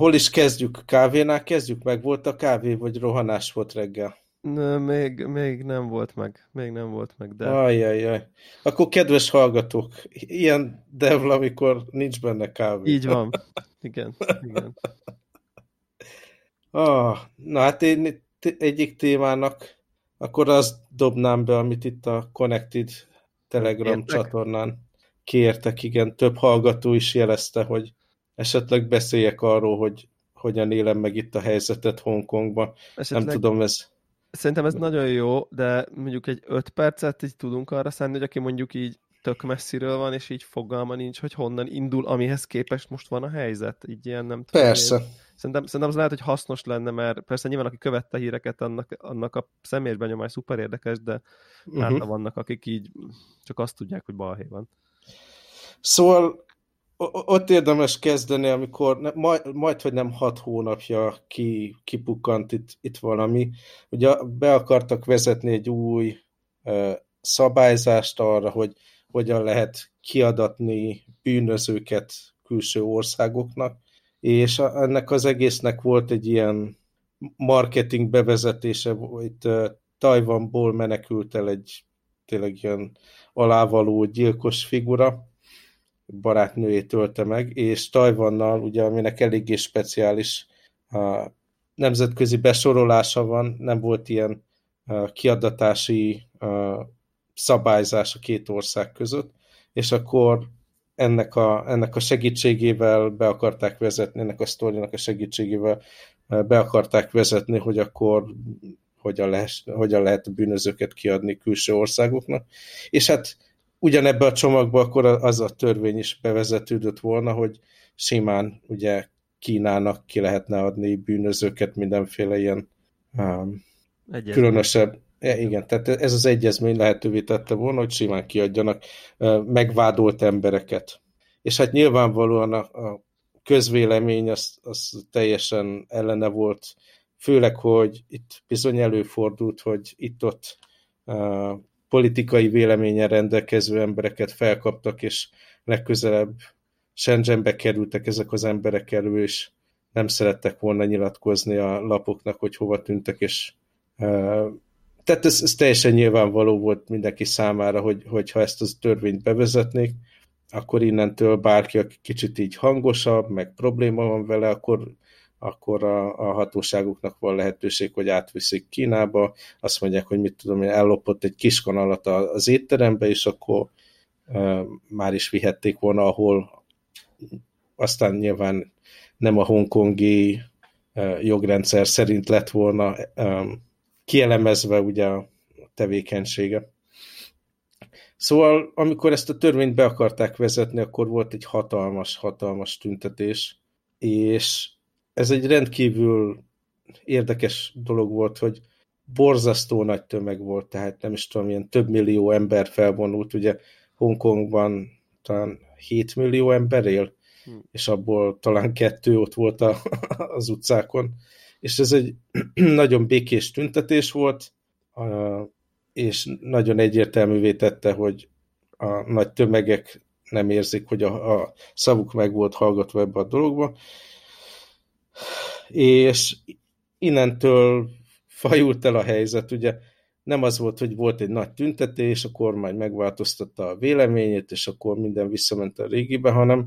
Hol is kezdjük? Kávénál kezdjük? Meg volt a kávé, vagy rohanás volt reggel? Ne, még, még nem volt meg. Még nem volt meg, de... Ajajaj. Akkor kedves hallgatók, ilyen devl, amikor nincs benne kávé. Így van. Igen. igen. Ah, na hát én egyik témának akkor azt dobnám be, amit itt a Connected Telegram Értek? csatornán kértek, igen, több hallgató is jelezte, hogy esetleg beszéljek arról, hogy hogyan élem meg itt a helyzetet Hongkongban. Esetleg... Nem tudom, ez... Szerintem ez nagyon jó, de mondjuk egy öt percet így tudunk arra szánni, hogy aki mondjuk így tök messziről van, és így fogalma nincs, hogy honnan indul, amihez képest most van a helyzet. Így ilyen nem tudom. Persze. Én... Szerintem, szerintem az lehet, hogy hasznos lenne, mert persze nyilván aki követte híreket, annak, annak a személyes benyomás szuper érdekes, de uh-huh. vannak, akik így csak azt tudják, hogy balhé van. Szóval ott érdemes kezdeni, amikor ne, majd, majd, hogy nem hat hónapja ki, kipukkant itt, itt valami. Ugye be akartak vezetni egy új uh, szabályzást arra, hogy hogyan lehet kiadatni bűnözőket külső országoknak, és ennek az egésznek volt egy ilyen marketing bevezetése, itt uh, Tajvanból menekült el egy tényleg ilyen alávaló gyilkos figura, barátnőjét ölte meg, és Tajvannal, ugye, aminek eléggé speciális a nemzetközi besorolása van, nem volt ilyen kiadatási szabályzás a két ország között, és akkor ennek a, ennek a segítségével be akarták vezetni, ennek a sztorinak a segítségével be akarták vezetni, hogy akkor hogyan lehet, hogyan lehet bűnözőket kiadni külső országoknak. És hát ugyanebbe a csomagba akkor az a törvény is bevezetődött volna, hogy simán ugye Kínának ki lehetne adni bűnözőket mindenféle ilyen um, különösebb, ja, igen, tehát ez az egyezmény lehetővé tette volna, hogy simán kiadjanak megvádolt embereket. És hát nyilvánvalóan a, a közvélemény az, az teljesen ellene volt, főleg, hogy itt bizony előfordult, hogy itt-ott uh, politikai véleményen rendelkező embereket felkaptak, és legközelebb Shenzhenbe kerültek ezek az emberek elő, és nem szerettek volna nyilatkozni a lapoknak, hogy hova tűntek, és tehát ez, ez teljesen nyilvánvaló volt mindenki számára, hogy, hogy ha ezt a törvényt bevezetnék, akkor innentől bárki, aki kicsit így hangosabb, meg probléma van vele, akkor akkor a, a hatóságoknak van lehetőség, hogy átviszik Kínába, azt mondják, hogy mit tudom, hogy ellopott egy kis kanalat az étterembe, és akkor e, már is vihették volna, ahol aztán nyilván nem a hongkongi e, jogrendszer szerint lett volna e, kielemezve ugye a tevékenysége. Szóval, amikor ezt a törvényt be akarták vezetni, akkor volt egy hatalmas, hatalmas tüntetés, és ez egy rendkívül érdekes dolog volt, hogy borzasztó nagy tömeg volt, tehát nem is tudom, ilyen több millió ember felvonult, ugye Hongkongban talán 7 millió ember él, hm. és abból talán kettő ott volt a, az utcákon, és ez egy nagyon békés tüntetés volt, és nagyon egyértelművé tette, hogy a nagy tömegek nem érzik, hogy a, a szavuk meg volt hallgatva ebbe a dologba, és innentől fajult el a helyzet, ugye nem az volt, hogy volt egy nagy tüntetés, a kormány megváltoztatta a véleményét, és akkor minden visszament a régibe, hanem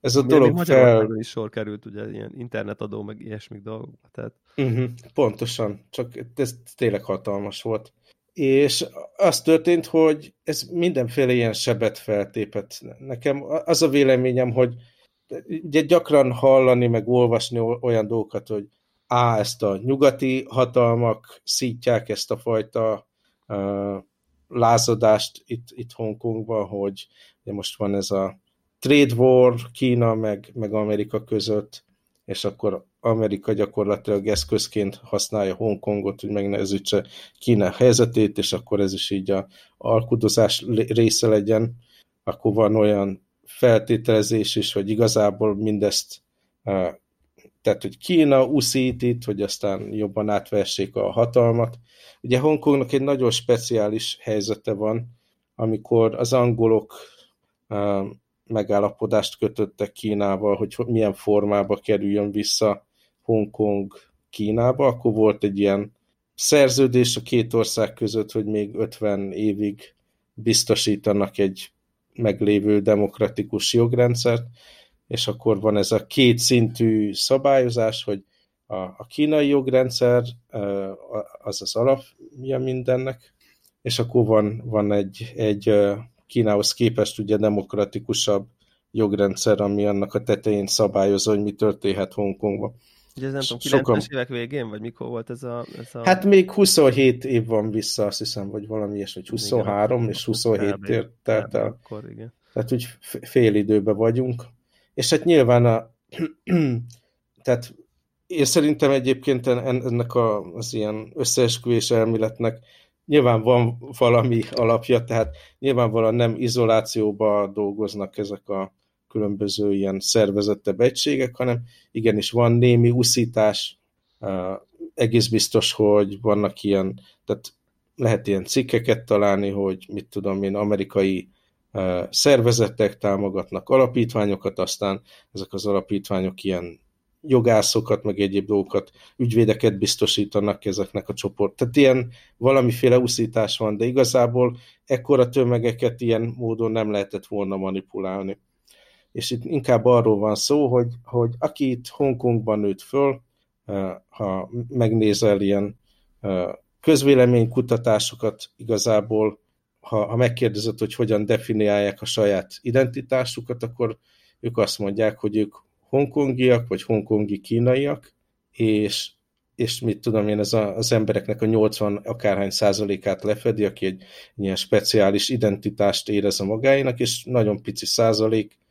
ez a Még dolog fel... is sor került, ugye, ilyen internetadó, meg ilyesmik dolgokba, tehát... Uh-huh, pontosan, csak ez tényleg hatalmas volt. És az történt, hogy ez mindenféle ilyen sebet feltépett. Nekem az a véleményem, hogy ugye gyakran hallani, meg olvasni olyan dolgokat, hogy á, ezt a nyugati hatalmak szítják ezt a fajta uh, lázadást itt, itt Hongkongban, hogy ugye most van ez a trade war Kína meg, meg Amerika között, és akkor Amerika gyakorlatilag eszközként használja Hongkongot, hogy megnehezítse Kína helyzetét, és akkor ez is így a alkudozás része legyen. Akkor van olyan feltételezés is, hogy igazából mindezt tehát, hogy Kína uszít itt, hogy aztán jobban átvessék a hatalmat. Ugye Hongkongnak egy nagyon speciális helyzete van, amikor az angolok megállapodást kötöttek Kínával, hogy milyen formába kerüljön vissza Hongkong Kínába, akkor volt egy ilyen szerződés a két ország között, hogy még 50 évig biztosítanak egy meglévő demokratikus jogrendszert, és akkor van ez a két szintű szabályozás, hogy a, a kínai jogrendszer az az alapja mindennek, és akkor van, van egy, egy Kínához képest ugye demokratikusabb jogrendszer, ami annak a tetején szabályozza, hogy mi történhet Hongkongban. Ugye ez nem tudom, 90-es Sokan... évek végén, vagy mikor volt ez a, ez a... Hát még 27 év van vissza, azt hiszem, vagy valami ilyesmi, hogy 23 igen, és 27 tért telt el. Akkor, igen. Tehát úgy fél időben vagyunk. És hát nyilván a, tehát én szerintem egyébként ennek a, az ilyen összeesküvés elméletnek nyilván van valami alapja, tehát nyilvánvalóan nem izolációba dolgoznak ezek a különböző ilyen szervezettebb egységek, hanem igenis van némi uszítás, egész biztos, hogy vannak ilyen, tehát lehet ilyen cikkeket találni, hogy mit tudom én, amerikai szervezetek támogatnak alapítványokat, aztán ezek az alapítványok ilyen jogászokat, meg egyéb dolgokat, ügyvédeket biztosítanak ezeknek a csoport. Tehát ilyen valamiféle uszítás van, de igazából ekkora tömegeket ilyen módon nem lehetett volna manipulálni. És itt inkább arról van szó, hogy, hogy aki itt Hongkongban nőtt föl, ha megnézel ilyen közvéleménykutatásokat, igazából ha, ha megkérdezed, hogy hogyan definiálják a saját identitásukat, akkor ők azt mondják, hogy ők hongkongiak, vagy hongkongi kínaiak, és, és mit tudom én, ez a, az embereknek a 80 akárhány százalékát lefedi, aki egy ilyen speciális identitást érez a magáénak, és nagyon pici százalék eh,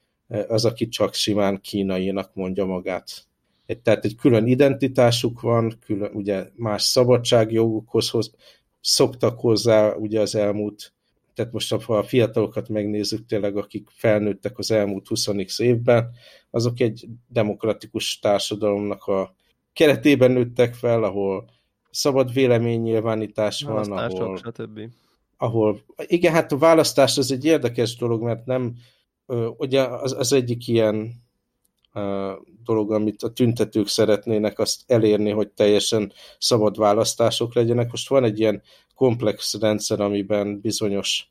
az, aki csak simán kínainak mondja magát. Egy, tehát egy külön identitásuk van, külön, ugye más szabadságjogokhoz hoz, szoktak hozzá ugye az elmúlt tehát most ha a fiatalokat megnézzük tényleg, akik felnőttek az elmúlt 20 évben, azok egy demokratikus társadalomnak a keretében nőttek fel, ahol szabad véleménynyilvánítás van, ahol, stb. ahol, igen, hát a választás az egy érdekes dolog, mert nem, ugye az, az egyik ilyen dolog, amit a tüntetők szeretnének azt elérni, hogy teljesen szabad választások legyenek. Most van egy ilyen komplex rendszer, amiben bizonyos,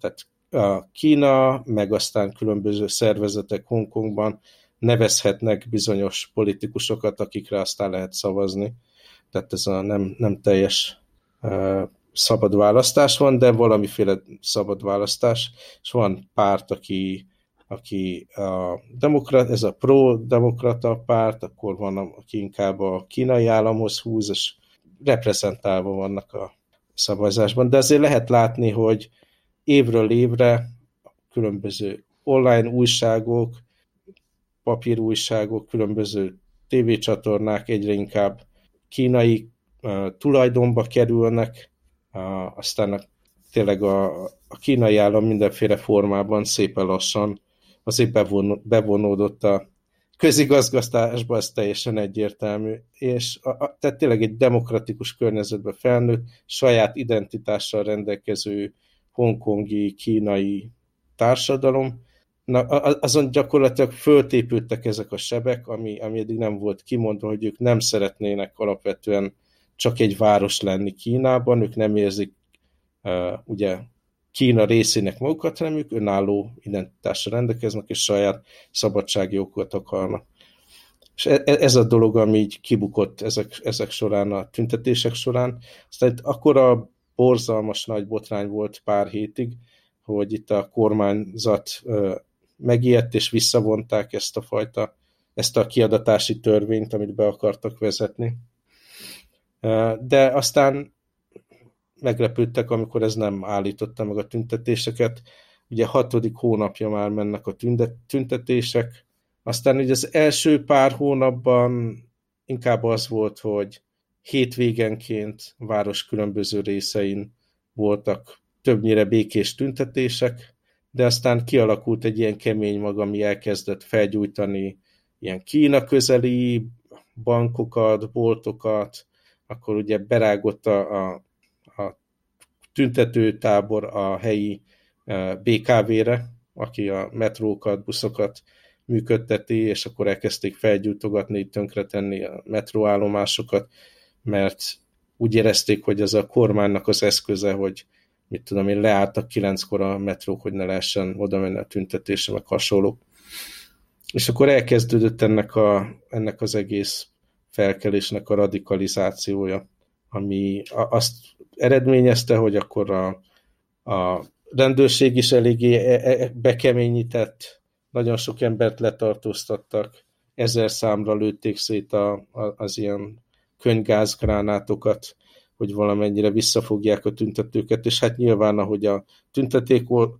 tehát a Kína, meg aztán különböző szervezetek Hongkongban nevezhetnek bizonyos politikusokat, akikre aztán lehet szavazni. Tehát ez a nem, nem teljes uh, szabad választás van, de valamiféle szabad választás, és van párt, aki aki a demokrat, ez a pro-demokrata párt, akkor van, aki inkább a kínai államhoz húz, és reprezentálva vannak a szavazásban. De azért lehet látni, hogy évről évre különböző online újságok, papírújságok, különböző tévécsatornák egyre inkább kínai uh, tulajdonba kerülnek, uh, aztán a, tényleg a, a kínai állam mindenféle formában szépen lassan azért bevon, bevonódott a közigazgatásba, ez teljesen egyértelmű, és a, a, tehát tényleg egy demokratikus környezetbe felnőtt, saját identitással rendelkező hongkongi, kínai társadalom, Na, azon gyakorlatilag föltépültek ezek a sebek, ami, ami eddig nem volt kimondva, hogy ők nem szeretnének alapvetően csak egy város lenni Kínában, ők nem érzik uh, ugye Kína részének magukat, hanem ők önálló identitásra rendelkeznek, és saját szabadságjogokat akarnak. És e, e, ez a dolog, ami így kibukott ezek, ezek során, a tüntetések során. Aztán itt akkora borzalmas nagy botrány volt pár hétig, hogy itt a kormányzat megijedt, és visszavonták ezt a fajta, ezt a kiadatási törvényt, amit be akartak vezetni. De aztán meglepődtek, amikor ez nem állította meg a tüntetéseket. Ugye hatodik hónapja már mennek a tüntetések. Aztán ugye az első pár hónapban inkább az volt, hogy hétvégenként város különböző részein voltak többnyire békés tüntetések, de aztán kialakult egy ilyen kemény mag, ami elkezdett felgyújtani ilyen Kína közeli bankokat, boltokat, akkor ugye berágott a, a tüntetőtábor a helyi BKV-re, aki a metrókat, buszokat működteti, és akkor elkezdték felgyújtogatni, tönkretenni a metróállomásokat, mert úgy érezték, hogy ez a kormánynak az eszköze, hogy mit tudom én, leálltak kilenckor a metrók, hogy ne lehessen oda menni a tüntetésre, meg hasonlók. És akkor elkezdődött ennek, a, ennek az egész felkelésnek a radikalizációja, ami azt eredményezte, hogy akkor a, a rendőrség is eléggé e, e, bekeményített, nagyon sok embert letartóztattak, ezer számra lőtték szét a, a, az ilyen könygázgránátokat, hogy valamennyire visszafogják a tüntetőket, és hát nyilván, ahogy a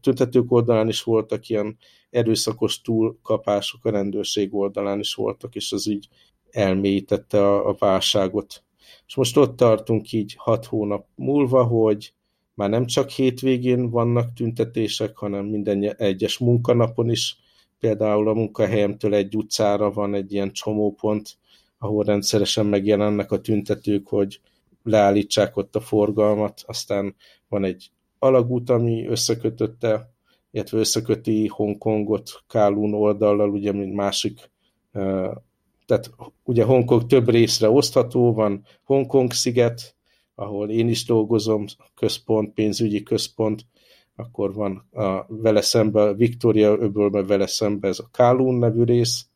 tüntetők oldalán is voltak ilyen erőszakos túlkapások, a rendőrség oldalán is voltak, és az így elmélyítette a, a válságot. És most ott tartunk így hat hónap múlva, hogy már nem csak hétvégén vannak tüntetések, hanem minden egyes munkanapon is. Például a munkahelyemtől egy utcára van egy ilyen csomópont, ahol rendszeresen megjelennek a tüntetők, hogy leállítsák ott a forgalmat, aztán van egy alagút, ami összekötötte, illetve összeköti Hongkongot Kálún oldallal, ugye, mint másik, tehát ugye Hongkong több részre osztható, van Hongkong sziget, ahol én is dolgozom, központ, pénzügyi központ, akkor van a vele szembe, Victoria öbölbe vele szembe ez a Kálún nevű rész,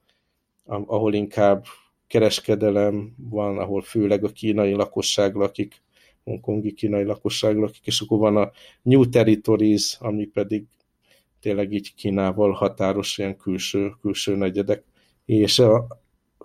ahol inkább kereskedelem van, ahol főleg a kínai lakosság lakik, hongkongi kínai lakosság lakik, és akkor van a New Territories, ami pedig tényleg így Kínával határos ilyen külső, külső negyedek. És a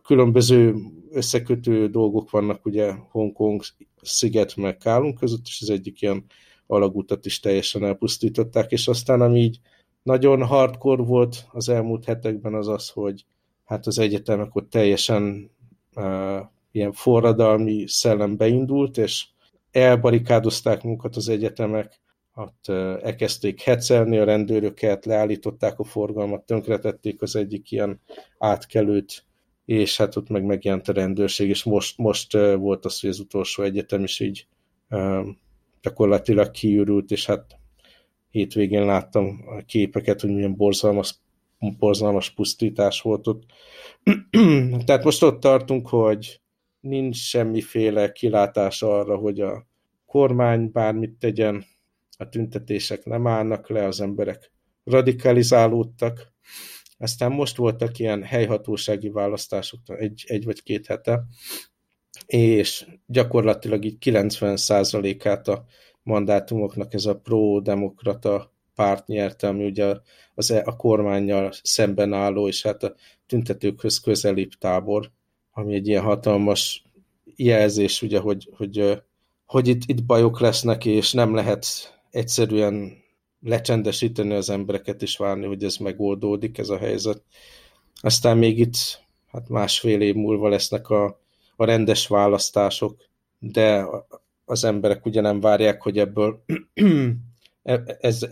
különböző összekötő dolgok vannak ugye Hongkong sziget meg Kálunk között, és az egyik ilyen alagutat is teljesen elpusztították, és aztán ami így nagyon hardcore volt az elmúlt hetekben az az, hogy hát az egyetemek ott teljesen uh, ilyen forradalmi szellem beindult, és elbarikádozták munkat az egyetemek, ott elkezdték hecelni a rendőröket, leállították a forgalmat, tönkretették az egyik ilyen átkelőt, és hát ott meg megjelent a rendőrség, és most, most volt az, hogy az utolsó egyetem is így gyakorlatilag kiürült, és hát hétvégén láttam a képeket, hogy milyen borzalmas borzalmas pusztítás volt ott. Tehát most ott tartunk, hogy nincs semmiféle kilátás arra, hogy a kormány bármit tegyen, a tüntetések nem állnak le, az emberek radikalizálódtak. Aztán most voltak ilyen helyhatósági választások, egy, egy vagy két hete, és gyakorlatilag így 90%-át a mandátumoknak ez a pro-demokrata párt nyerte, ami ugye az, e, a kormányjal szemben álló, és hát a tüntetőkhöz közelibb tábor, ami egy ilyen hatalmas jelzés, ugye, hogy, hogy, hogy itt, itt bajok lesznek, és nem lehet egyszerűen lecsendesíteni az embereket, és várni, hogy ez megoldódik, ez a helyzet. Aztán még itt hát másfél év múlva lesznek a, a rendes választások, de az emberek ugye nem várják, hogy ebből E, ez,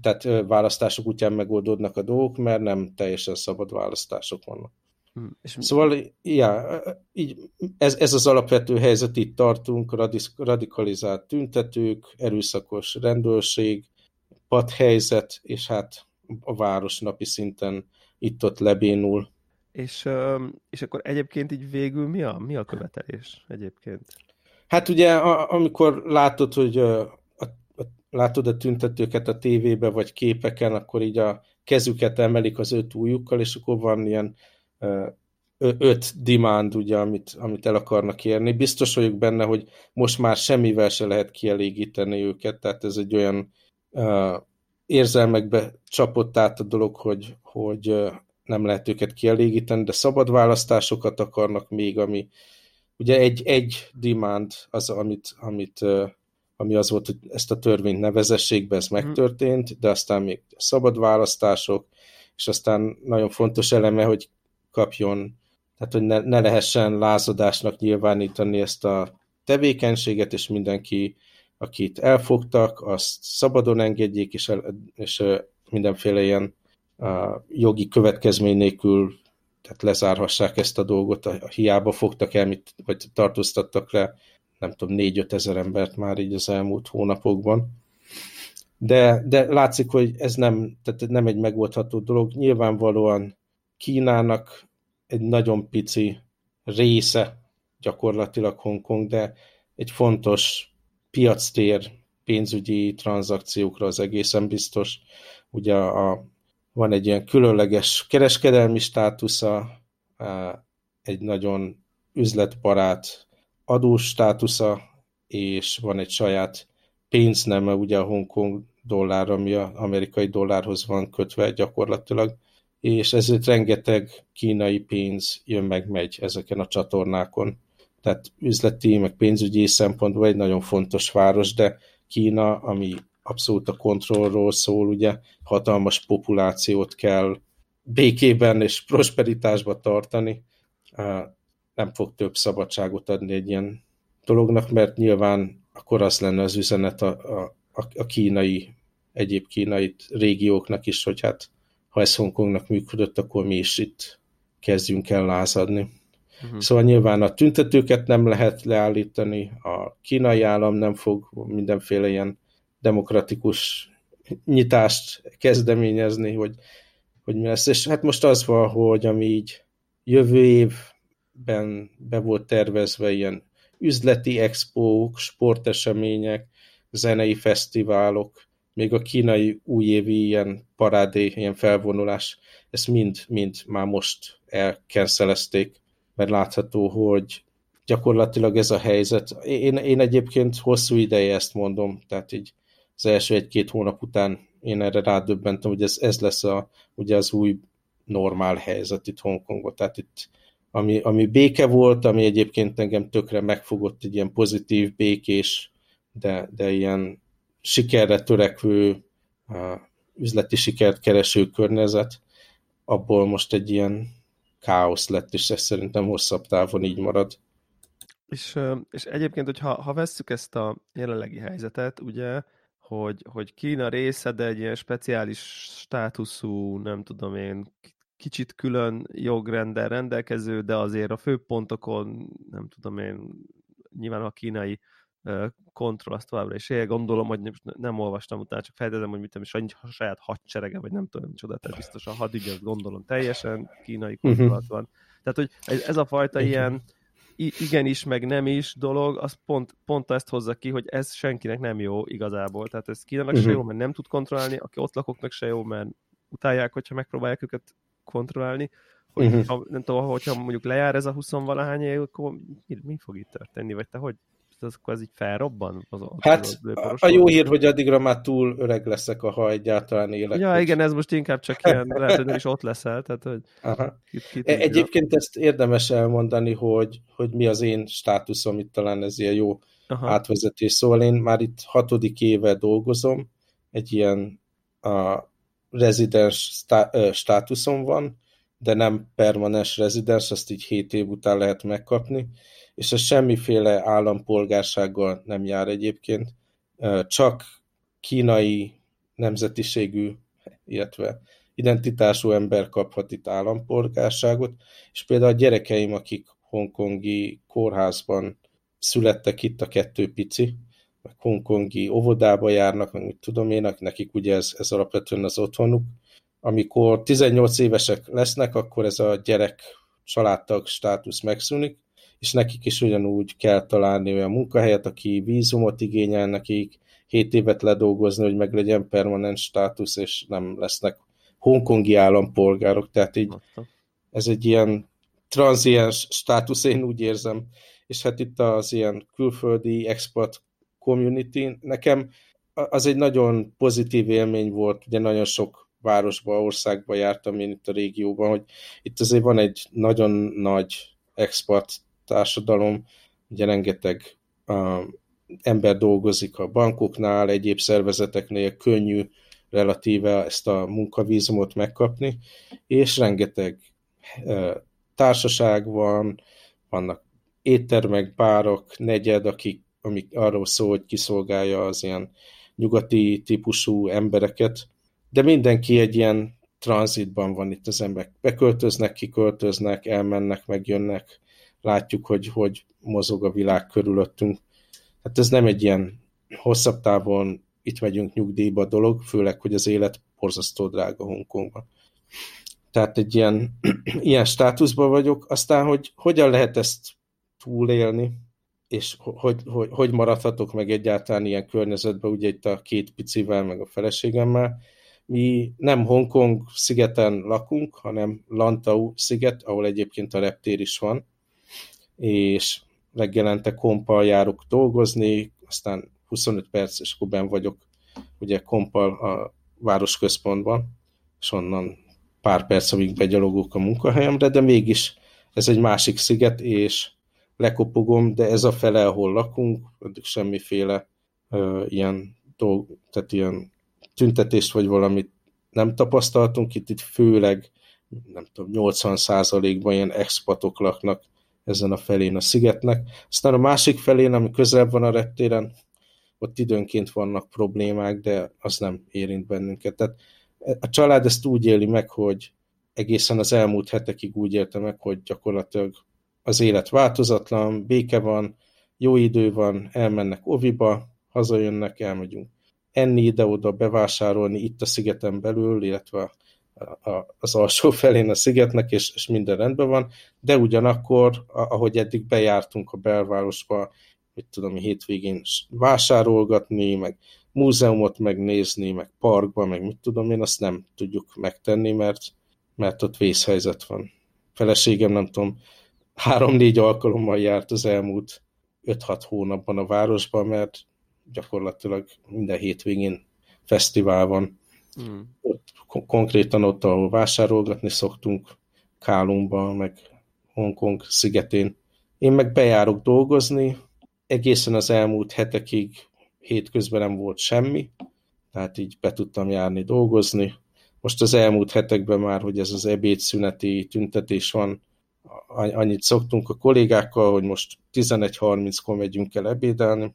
tehát választások útján megoldódnak a dolgok, mert nem teljesen szabad választások vannak. Hm. És szóval, ja, így, ez, ez az alapvető helyzet, itt tartunk, radikalizált tüntetők, erőszakos rendőrség, padhelyzet, és hát a város napi szinten itt-ott lebénul. És, és akkor egyébként így végül mi a, mi a követelés egyébként? Hát ugye, amikor látod, hogy látod a tüntetőket a tévébe vagy képeken, akkor így a kezüket emelik az öt ujjukkal, és akkor van ilyen öt demand, ugye, amit, amit el akarnak érni. Biztos vagyok benne, hogy most már semmivel se lehet kielégíteni őket, tehát ez egy olyan érzelmekbe csapott át a dolog, hogy, hogy nem lehet őket kielégíteni, de szabad választásokat akarnak még, ami ugye egy, egy demand az, amit, amit ami az volt, hogy ezt a törvényt nevezessék be, ez mhm. megtörtént, de aztán még szabad választások, és aztán nagyon fontos eleme, hogy kapjon, tehát hogy ne, ne lehessen lázadásnak nyilvánítani ezt a tevékenységet, és mindenki, akit elfogtak, azt szabadon engedjék, és, és mindenféle ilyen jogi következmény nélkül tehát lezárhassák ezt a dolgot, a, hiába fogtak el, mit, vagy tartóztattak le nem tudom, négy-öt ezer embert már így az elmúlt hónapokban. de, de látszik, hogy ez nem, tehát nem egy megoldható dolog. Nyilvánvalóan Kínának egy nagyon pici része gyakorlatilag Hongkong, de egy fontos piactér pénzügyi tranzakciókra az egészen biztos. Ugye a, van egy ilyen különleges kereskedelmi státusza, egy nagyon üzletbarát adós státusza, és van egy saját pénzneme, ugye a Hongkong dollár, ami az amerikai dollárhoz van kötve gyakorlatilag, és ezért rengeteg kínai pénz jön meg megy ezeken a csatornákon. Tehát üzleti, meg pénzügyi szempontból egy nagyon fontos város, de Kína, ami abszolút a kontrollról szól, ugye hatalmas populációt kell békében és prosperitásba tartani, nem fog több szabadságot adni egy ilyen dolognak, mert nyilván akkor az lenne az üzenet a, a, a kínai, egyéb kínai régióknak is, hogy hát ha ez Hongkongnak működött, akkor mi is itt kezdjünk el lázadni. Uh-huh. Szóval nyilván a tüntetőket nem lehet leállítani, a kínai állam nem fog mindenféle ilyen demokratikus nyitást kezdeményezni, hogy, hogy mi lesz. És hát most az van, hogy ami így jövő évben be volt tervezve ilyen üzleti expók, sportesemények, zenei fesztiválok, még a kínai újévi ilyen parádé, ilyen felvonulás, ezt mind, mind már most elkenszelezték, mert látható, hogy gyakorlatilag ez a helyzet. Én, én egyébként hosszú ideje ezt mondom, tehát így az első egy-két hónap után én erre rádöbbentem, hogy ez, ez lesz a, ugye az új normál helyzet itt Hongkongban. Tehát itt ami, ami béke volt, ami egyébként engem tökre megfogott, egy ilyen pozitív, békés, de, de ilyen sikerre törekvő, üzleti sikert kereső környezet, abból most egy ilyen káosz lett, és ez szerintem hosszabb távon így marad. És, és egyébként, hogy ha, vesszük ezt a jelenlegi helyzetet, ugye, hogy, hogy Kína része, de egy ilyen speciális státuszú, nem tudom én, kicsit külön jogrendel rendelkező, de azért a főpontokon, nem tudom én, nyilván a kínai kontroll azt továbbra is él. Gondolom, hogy nem olvastam utána, csak feltételezem, hogy mit tudom, és a saját hadserege, vagy nem tudom, micsoda, tehát biztos a hadügy, azt gondolom teljesen kínai mhm. kontrollat van. Tehát, hogy ez a fajta ilyen igenis, meg nem is dolog, az pont, pont ezt hozza ki, hogy ez senkinek nem jó igazából. Tehát ez Kínának uh-huh. se mhm. jó, mert nem tud kontrollálni, aki ott lakóknak se jó, mert utálják, hogyha megpróbálják őket kontrollálni, hogy uh-huh. ha, nem tudom, hogyha mondjuk lejár ez a 20-valahány év, akkor mi, mi fog itt történni, vagy te hogy az, akkor az így felrobban? Az, az hát az a jó hír, hogy addigra már túl öreg leszek, ha egyáltalán élek. Ja, hogy... igen, ez most inkább csak ilyen, lehet, hogy nem is ott leszel. Tehát, hogy Aha. Kit, kit e, Egyébként ezt érdemes elmondani, hogy, hogy mi az én státuszom, itt talán ez ilyen jó Aha. átvezetés. Szóval én már itt hatodik éve dolgozom, egy ilyen a rezidens stá, státuszom van, de nem permanens rezidens, azt így 7 év után lehet megkapni, és ez semmiféle állampolgársággal nem jár egyébként, csak kínai nemzetiségű, illetve identitású ember kaphat itt állampolgárságot, és például a gyerekeim, akik hongkongi kórházban születtek itt a kettő pici, meg hongkongi óvodába járnak, meg mit tudom én, nekik ugye ez, ez alapvetően az otthonuk. Amikor 18 évesek lesznek, akkor ez a gyerek családtag státusz megszűnik, és nekik is ugyanúgy kell találni olyan munkahelyet, aki vízumot igényel nekik, 7 évet ledolgozni, hogy meg legyen permanens státusz, és nem lesznek hongkongi állampolgárok, tehát így ez egy ilyen tranziens státusz, én úgy érzem, és hát itt az ilyen külföldi expat community, nekem az egy nagyon pozitív élmény volt, ugye nagyon sok városba, országba jártam én itt a régióban, hogy itt azért van egy nagyon nagy expat társadalom, ugye rengeteg uh, ember dolgozik a bankoknál, egyéb szervezeteknél, könnyű relatíve ezt a munkavízumot megkapni, és rengeteg uh, társaság van, vannak éttermek, bárok, negyed, akik, amik arról szól, hogy kiszolgálja az ilyen nyugati típusú embereket, de mindenki egy ilyen tranzitban van itt az emberek. Beköltöznek, kiköltöznek, elmennek, megjönnek, látjuk, hogy hogy mozog a világ körülöttünk. Hát ez nem egy ilyen hosszabb távon itt megyünk nyugdíjba dolog, főleg, hogy az élet borzasztó drága Hongkongban. Tehát egy ilyen, ilyen státuszban vagyok. Aztán, hogy hogyan lehet ezt túlélni, és hogy, hogy, hogy maradhatok meg egyáltalán ilyen környezetben, ugye itt a két picivel, meg a feleségemmel. Mi nem Hongkong szigeten lakunk, hanem Lantau sziget, ahol egyébként a reptér is van, és reggelente kompal járok dolgozni, aztán 25 perc, és akkor ben vagyok ugye kompal a városközpontban, és onnan pár perc, amíg begyalogok a munkahelyemre, de mégis ez egy másik sziget, és lekopogom, de ez a fele, ahol lakunk, addig semmiféle uh, ilyen, dolg, tehát ilyen tüntetést vagy valamit nem tapasztaltunk, itt, itt főleg nem tudom, 80%-ban ilyen expatok laknak ezen a felén a szigetnek. Aztán a másik felén, ami közelebb van a reptéren, ott időnként vannak problémák, de az nem érint bennünket. Tehát a család ezt úgy éli meg, hogy egészen az elmúlt hetekig úgy élte meg, hogy gyakorlatilag az élet változatlan, béke van, jó idő van, elmennek oviba, hazajönnek, elmegyünk enni ide-oda, bevásárolni itt a szigeten belül, illetve az alsó felén a szigetnek, és, és minden rendben van, de ugyanakkor, ahogy eddig bejártunk a belvárosba, mit tudom, hétvégén vásárolgatni, meg múzeumot megnézni, meg parkba, meg mit tudom én, azt nem tudjuk megtenni, mert, mert ott vészhelyzet van. Feleségem, nem tudom, három-négy alkalommal járt az elmúlt 5-6 hónapban a városban, mert gyakorlatilag minden hétvégén fesztivál van. Mm. Ott, konkrétan ott, ahol vásárolgatni szoktunk, Kálumban, meg Hongkong szigetén. Én meg bejárok dolgozni, egészen az elmúlt hetekig hétközben nem volt semmi, tehát így be tudtam járni dolgozni. Most az elmúlt hetekben már, hogy ez az ebédszüneti tüntetés van, annyit szoktunk a kollégákkal, hogy most 11.30-kor megyünk el ebédelni,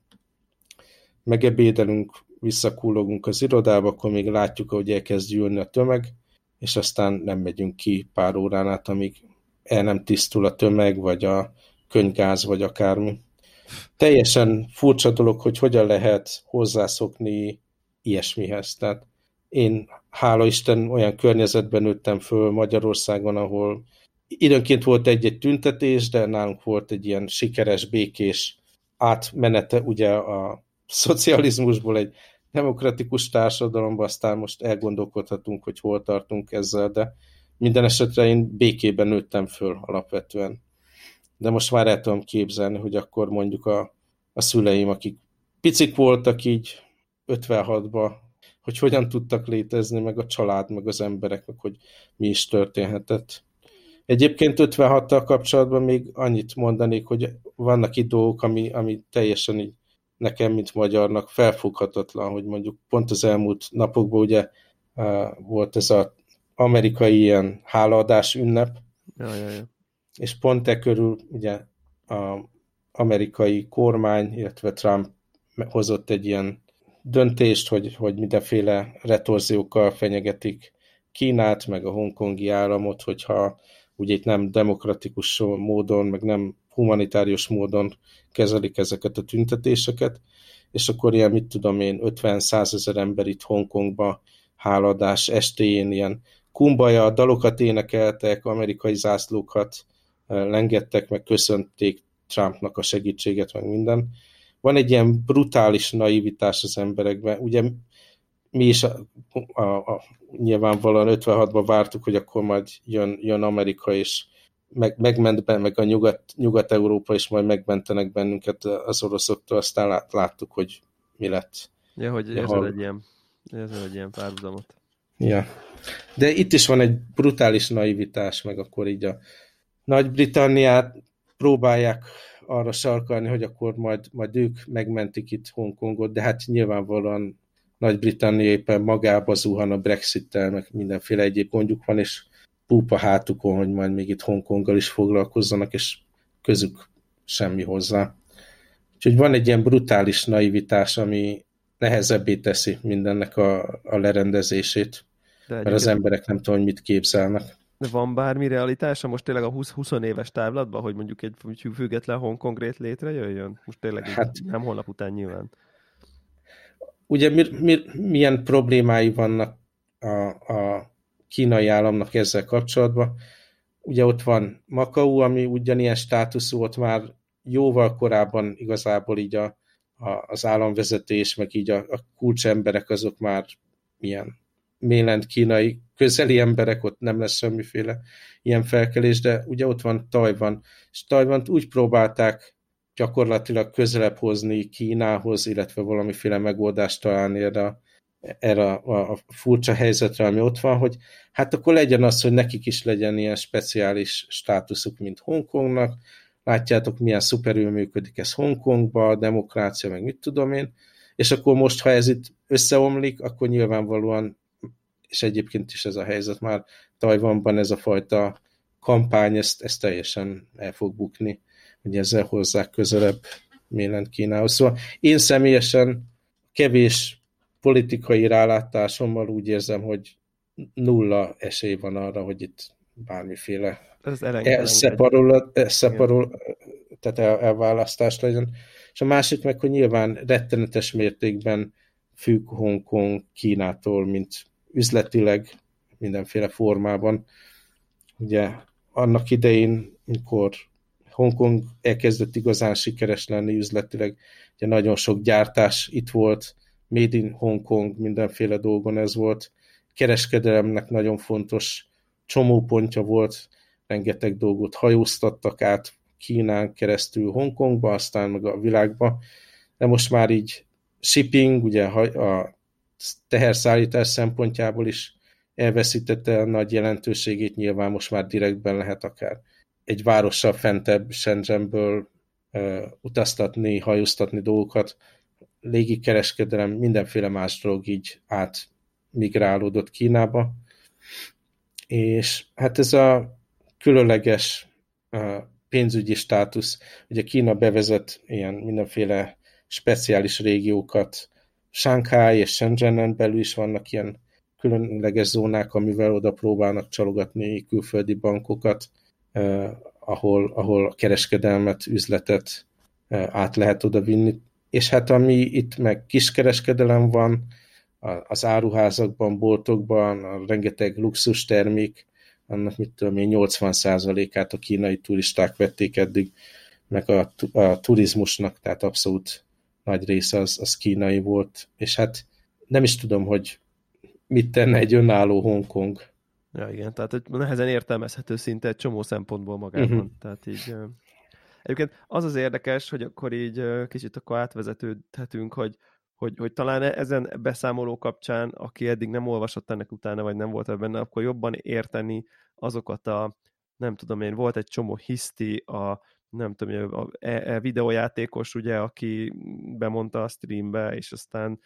megebédelünk, visszakullogunk az irodába, akkor még látjuk, hogy elkezd gyűlni a tömeg, és aztán nem megyünk ki pár órán át, amíg el nem tisztul a tömeg, vagy a könygáz, vagy akármi. Teljesen furcsa dolog, hogy hogyan lehet hozzászokni ilyesmihez. Tehát én, hála Isten, olyan környezetben nőttem föl Magyarországon, ahol időnként volt egy-egy tüntetés, de nálunk volt egy ilyen sikeres, békés átmenete ugye a szocializmusból egy demokratikus társadalomba, aztán most elgondolkodhatunk, hogy hol tartunk ezzel, de minden esetre én békében nőttem föl alapvetően. De most már el tudom képzelni, hogy akkor mondjuk a, a szüleim, akik picik voltak így 56-ba, hogy hogyan tudtak létezni, meg a család, meg az emberek, meg hogy mi is történhetett. Egyébként 56-tal kapcsolatban még annyit mondanék, hogy vannak itt dolgok, ami, ami teljesen így nekem, mint magyarnak felfoghatatlan, hogy mondjuk pont az elmúlt napokban ugye volt ez az amerikai ilyen hálaadás ünnep, ja, ja, ja. és pont e körül ugye a amerikai kormány, illetve Trump hozott egy ilyen döntést, hogy, hogy mindenféle retorziókkal fenyegetik Kínát, meg a hongkongi államot, hogyha ugye itt nem demokratikus módon, meg nem humanitárius módon kezelik ezeket a tüntetéseket, és akkor ilyen, mit tudom én, 50-100 ezer ember itt Hongkongba háladás estéjén ilyen kumbaja, dalokat énekeltek, amerikai zászlókat lengettek, meg köszönték Trumpnak a segítséget, meg minden. Van egy ilyen brutális naivitás az emberekben. Ugye mi is a, a, a, nyilvánvalóan 56-ban vártuk, hogy akkor majd jön, jön Amerika, és meg, megment be, meg a Nyugat, Nyugat-Európa is majd megmentenek bennünket az oroszoktól, aztán lát, láttuk, hogy mi lett. Ja, hogy érzel egy ilyen, érzel egy ilyen párhuzamot. Ja. De itt is van egy brutális naivitás, meg akkor így a Nagy-Britanniát próbálják arra sarkalni, hogy akkor majd, majd ők megmentik itt Hongkongot, de hát nyilvánvalóan Nagy-Britannia éppen magába zuhan a Brexit-tel, meg mindenféle egyéb gondjuk van, és púpa hátukon, hogy majd még itt Hongkonggal is foglalkozzanak, és közük semmi hozzá. Úgyhogy van egy ilyen brutális naivitás, ami nehezebbé teszi mindennek a, a lerendezését, De mert az emberek nem tudom, hogy mit képzelnek. De van bármi realitása most tényleg a 20-20 éves távlatban, hogy mondjuk egy független Hongkong létrejöjjön? Most tényleg hát, nem holnap után nyilván. ugye mi, mi, milyen problémái vannak a, a kínai államnak ezzel kapcsolatban. Ugye ott van Makau, ami ugyanilyen státuszú, ott már jóval korábban igazából így a, a, az államvezetés, meg így a, a kulcsemberek azok már milyen mélent kínai közeli emberek, ott nem lesz semmiféle ilyen felkelés, de ugye ott van Tajvan, és Tajvant úgy próbálták gyakorlatilag közelebb hozni Kínához, illetve valamiféle megoldást találni erre, erre a, a furcsa helyzetre, ami ott van, hogy hát akkor legyen az, hogy nekik is legyen ilyen speciális státuszuk, mint Hongkongnak, látjátok, milyen szuperül működik ez Hongkongba, a demokrácia, meg mit tudom én, és akkor most, ha ez itt összeomlik, akkor nyilvánvalóan, és egyébként is ez a helyzet már Tajvanban, ez a fajta kampány, ezt, ezt teljesen el fog bukni, hogy ezzel hozzák közelebb Mélent Kínához. Szóval én személyesen kevés politikai rálátásommal úgy érzem, hogy nulla esély van arra, hogy itt bármiféle elszeparol, elszeparol tehát el, elválasztás legyen. És a másik meg, hogy nyilván rettenetes mértékben függ Hongkong Kínától, mint üzletileg mindenféle formában. Ugye annak idején, amikor Hongkong elkezdett igazán sikeres lenni üzletileg, ugye nagyon sok gyártás itt volt, Made in Hongkong, mindenféle dolgon ez volt, kereskedelemnek nagyon fontos csomópontja volt, rengeteg dolgot hajóztattak át Kínán keresztül Hongkongba, aztán meg a világba, de most már így shipping, ugye a teherszállítás szempontjából is elveszítette a nagy jelentőségét, nyilván most már direktben lehet akár egy várossal fentebb Shenzhenből uh, utaztatni, hajóztatni dolgokat, légikereskedelem, mindenféle más dolog így átmigrálódott Kínába, és hát ez a különleges pénzügyi státusz, ugye Kína bevezet ilyen mindenféle speciális régiókat, Shanghai és Shenzhenen belül is vannak ilyen különleges zónák, amivel oda próbálnak csalogatni külföldi bankokat, eh, ahol, ahol a kereskedelmet, üzletet eh, át lehet oda vinni. És hát ami itt meg kiskereskedelem van, az áruházakban, boltokban, a rengeteg luxus termék, annak mit tudom én, 80%-át a kínai turisták vették eddig, meg a, a turizmusnak, tehát abszolút nagy része az, az kínai volt, és hát nem is tudom, hogy mit tenne egy önálló Hongkong. Ja, igen, tehát nehezen értelmezhető szinte egy csomó szempontból magában, uh-huh. tehát így... Egyébként az az érdekes, hogy akkor így kicsit akkor átvezetődhetünk, hogy, hogy, hogy talán e-, ezen beszámoló kapcsán, aki eddig nem olvasott ennek utána, vagy nem volt benne, akkor jobban érteni azokat a, nem tudom én, volt egy csomó hiszti a, nem tudom, a, a, a videójátékos, ugye, aki bemondta a streambe, és aztán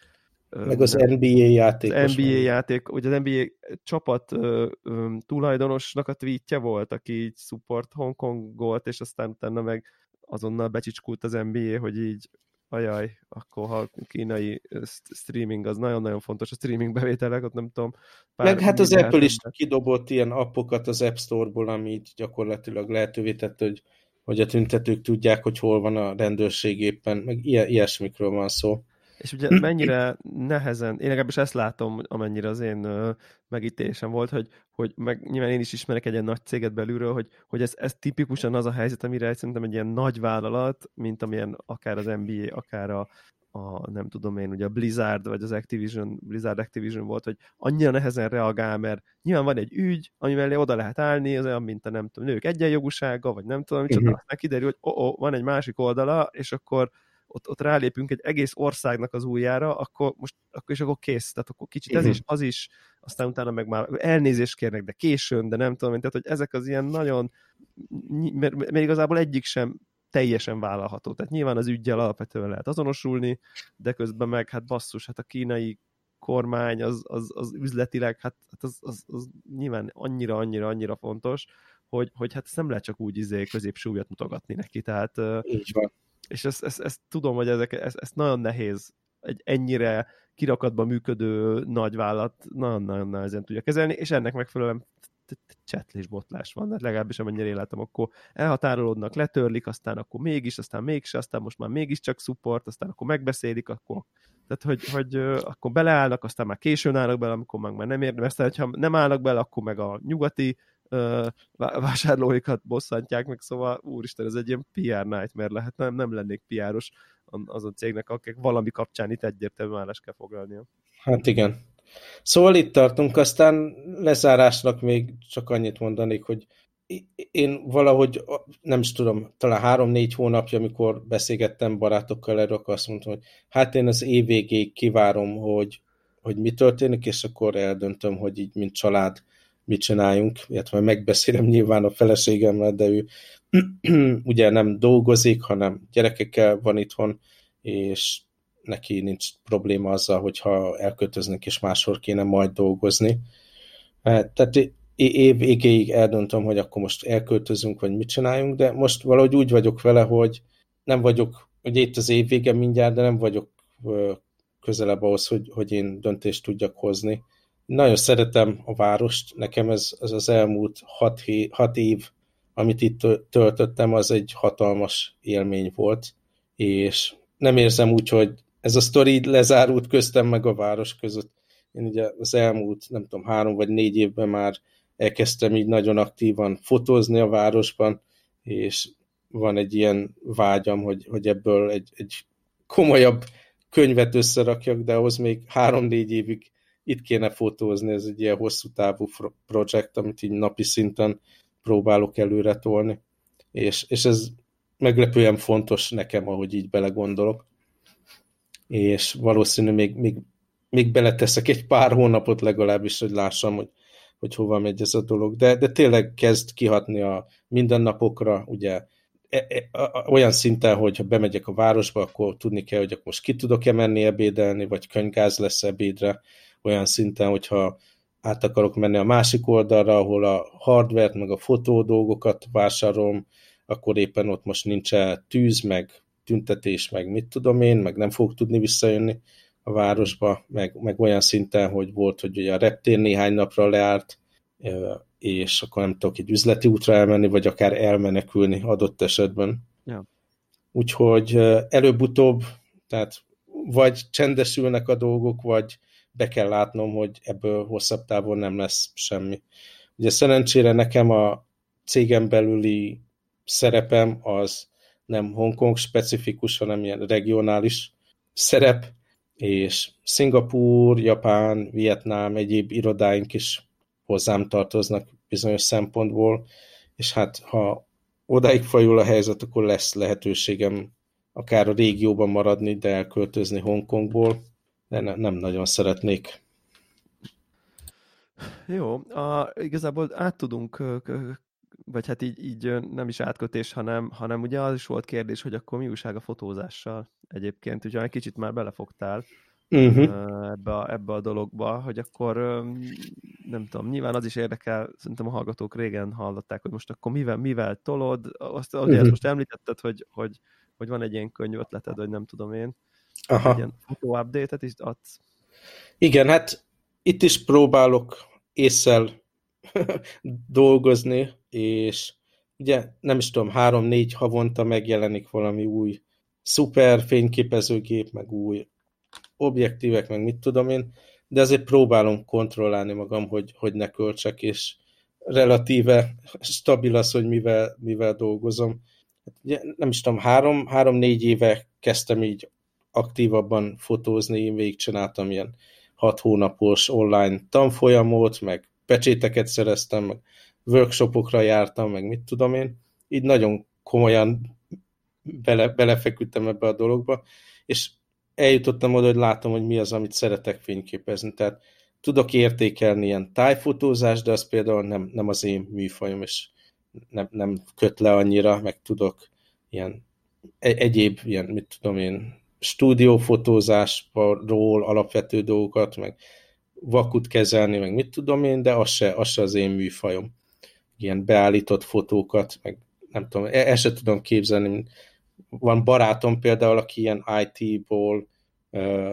meg az NBA játékos. Az NBA van. játék, ugye az NBA csapat ö, ö, tulajdonosnak a tweetje volt, aki így support Hongkongot, és aztán utána meg azonnal becsicskult az NBA, hogy így ajaj, akkor ha kínai streaming az nagyon-nagyon fontos, a streaming bevételek, ott nem tudom. Pár Meg hát az Apple is kidobott ilyen appokat az App Store-ból, ami gyakorlatilag lehetővé tette, hogy, hogy a tüntetők tudják, hogy hol van a rendőrség éppen, meg ilyen, ilyesmikről van szó. És ugye mennyire nehezen, én legalábbis ezt látom, amennyire az én megítélésem volt, hogy, hogy meg nyilván én is ismerek egy ilyen nagy céget belülről, hogy, hogy ez, ez tipikusan az a helyzet, amire szerintem egy ilyen nagy vállalat, mint amilyen akár az NBA, akár a, a nem tudom én, ugye a Blizzard, vagy az Activision, Blizzard Activision volt, hogy annyira nehezen reagál, mert nyilván van egy ügy, amivel oda lehet állni, az olyan, mint a nem tudom, nők egyenjogúsága, vagy nem tudom, csak uh-huh. aztán kiderül, hogy oh, oh, van egy másik oldala, és akkor ott, ott rálépünk egy egész országnak az újjára, akkor most akkor is akkor kész. Tehát akkor kicsit ez is, az is, aztán utána meg már elnézést kérnek, de későn, de nem tudom, tehát hogy ezek az ilyen nagyon, mert, mert igazából egyik sem teljesen vállalható. Tehát nyilván az ügyel alapvetően lehet azonosulni, de közben meg hát basszus, hát a kínai kormány az, az, az üzletileg, hát, hát az, az, az, nyilván annyira, annyira, annyira fontos, hogy, hogy hát ezt nem lehet csak úgy izé középsúlyat mutogatni neki, tehát Így van és ezt, ezt, ezt tudom, hogy ezek, ezt, ezt nagyon nehéz egy ennyire kirakatban működő nagyvállalat nagyon-nagyon nehezen tudja kezelni, és ennek megfelelően csetlés botlás van, hát legalábbis amennyire életem, akkor elhatárolódnak, letörlik, aztán akkor mégis, aztán mégse, aztán most már mégiscsak support, aztán akkor megbeszélik, akkor tehát, hogy, hogy akkor beleállnak, aztán már későn állnak bele, amikor meg már nem érdemes, aztán, ha nem állnak bele, akkor meg a nyugati vásárlóikat bosszantják meg, szóval úristen, ez egy ilyen PR nightmare lehet, nem, nem lennék PR-os azon cégnek, akik valami kapcsán itt egyértelmű állás kell foglalnia. Hát igen. Szóval itt tartunk, aztán lezárásnak még csak annyit mondanék, hogy én valahogy, nem is tudom, talán három-négy hónapja, amikor beszélgettem barátokkal erről, akkor azt mondtam, hogy hát én az év végéig kivárom, hogy, hogy mi történik, és akkor eldöntöm, hogy így, mint család, mit csináljunk, illetve megbeszélem nyilván a feleségemmel, de ő ugye nem dolgozik, hanem gyerekekkel van itthon, és neki nincs probléma azzal, hogyha elköltöznek, és máshol kéne majd dolgozni. Eh, tehát év végéig eldöntöm, hogy akkor most elköltözünk, vagy mit csináljunk, de most valahogy úgy vagyok vele, hogy nem vagyok, ugye itt az év vége mindjárt, de nem vagyok közelebb ahhoz, hogy, hogy én döntést tudjak hozni. Nagyon szeretem a várost, nekem ez, ez az elmúlt hat, hé, hat év, amit itt töltöttem, az egy hatalmas élmény volt, és nem érzem úgy, hogy ez a sztori lezárult köztem meg a város között. Én ugye az elmúlt, nem tudom, három vagy négy évben már elkezdtem így nagyon aktívan fotózni a városban, és van egy ilyen vágyam, hogy, hogy ebből egy, egy komolyabb könyvet összerakjak, de ahhoz még három-négy évig itt kéne fotózni, ez egy ilyen hosszú távú projekt, amit így napi szinten próbálok előre tolni. És, és ez meglepően fontos nekem, ahogy így belegondolok. És valószínű még, még, még beleteszek egy pár hónapot legalábbis, hogy lássam, hogy hogy hova megy ez a dolog. De, de tényleg kezd kihatni a mindennapokra, ugye e, e, olyan szinten, hogy ha bemegyek a városba, akkor tudni kell, hogy akkor most ki tudok-e menni ebédelni, vagy könyvgáz lesz ebédre, olyan szinten, hogyha át akarok menni a másik oldalra, ahol a hardware meg a fotó dolgokat vásárolom, akkor éppen ott most nincs tűz, meg tüntetés, meg mit tudom én, meg nem fog tudni visszajönni a városba, meg, meg olyan szinten, hogy volt, hogy ugye a reptér néhány napra leállt, és akkor nem tudok egy üzleti útra elmenni, vagy akár elmenekülni adott esetben. Ja. Úgyhogy előbb-utóbb, tehát vagy csendesülnek a dolgok, vagy be kell látnom, hogy ebből hosszabb távon nem lesz semmi. Ugye szerencsére nekem a cégem belüli szerepem az nem Hongkong specifikus, hanem ilyen regionális szerep, és Szingapúr, Japán, Vietnám, egyéb irodáink is hozzám tartoznak bizonyos szempontból, és hát ha odáig fajul a helyzet, akkor lesz lehetőségem akár a régióban maradni, de elköltözni Hongkongból, de ne, nem nagyon szeretnék. Jó, a, igazából át tudunk, vagy hát így, így nem is átkötés, hanem, hanem ugye az is volt kérdés, hogy akkor mi újság a fotózással egyébként, ugye egy kicsit már belefogtál uh-huh. ebbe, a, ebbe a dologba, hogy akkor nem tudom, nyilván az is érdekel, szerintem a hallgatók régen hallották, hogy most akkor mivel, mivel tolod, azt uh-huh. most említetted, hogy, hogy, hogy van egy ilyen könyv ötleted, vagy nem tudom én, Aha. ilyen fotó update-et is adsz. Igen, hát itt is próbálok észsel dolgozni, és ugye nem is tudom, három-négy havonta megjelenik valami új szuper fényképezőgép, meg új objektívek, meg mit tudom én, de azért próbálom kontrollálni magam, hogy, hogy ne költsek, és relatíve stabil az, hogy mivel, mivel dolgozom. Hát ugye, nem is tudom, három, három-négy éve kezdtem így aktívabban fotózni, én végigcsináltam ilyen hat hónapos online tanfolyamot, meg pecséteket szereztem, meg workshopokra jártam, meg mit tudom én. Így nagyon komolyan bele, belefeküdtem ebbe a dologba, és eljutottam oda, hogy látom, hogy mi az, amit szeretek fényképezni. Tehát tudok értékelni ilyen tájfotózást, de az például nem, nem az én műfajom, és nem, nem köt le annyira, meg tudok ilyen egy, egyéb, ilyen, mit tudom én, stúdiófotózásról alapvető dolgokat, meg vakut kezelni, meg mit tudom én, de az se, az se az én műfajom. Ilyen beállított fotókat, meg nem tudom, e, ezt se tudom képzelni. Van barátom például, aki ilyen IT-ból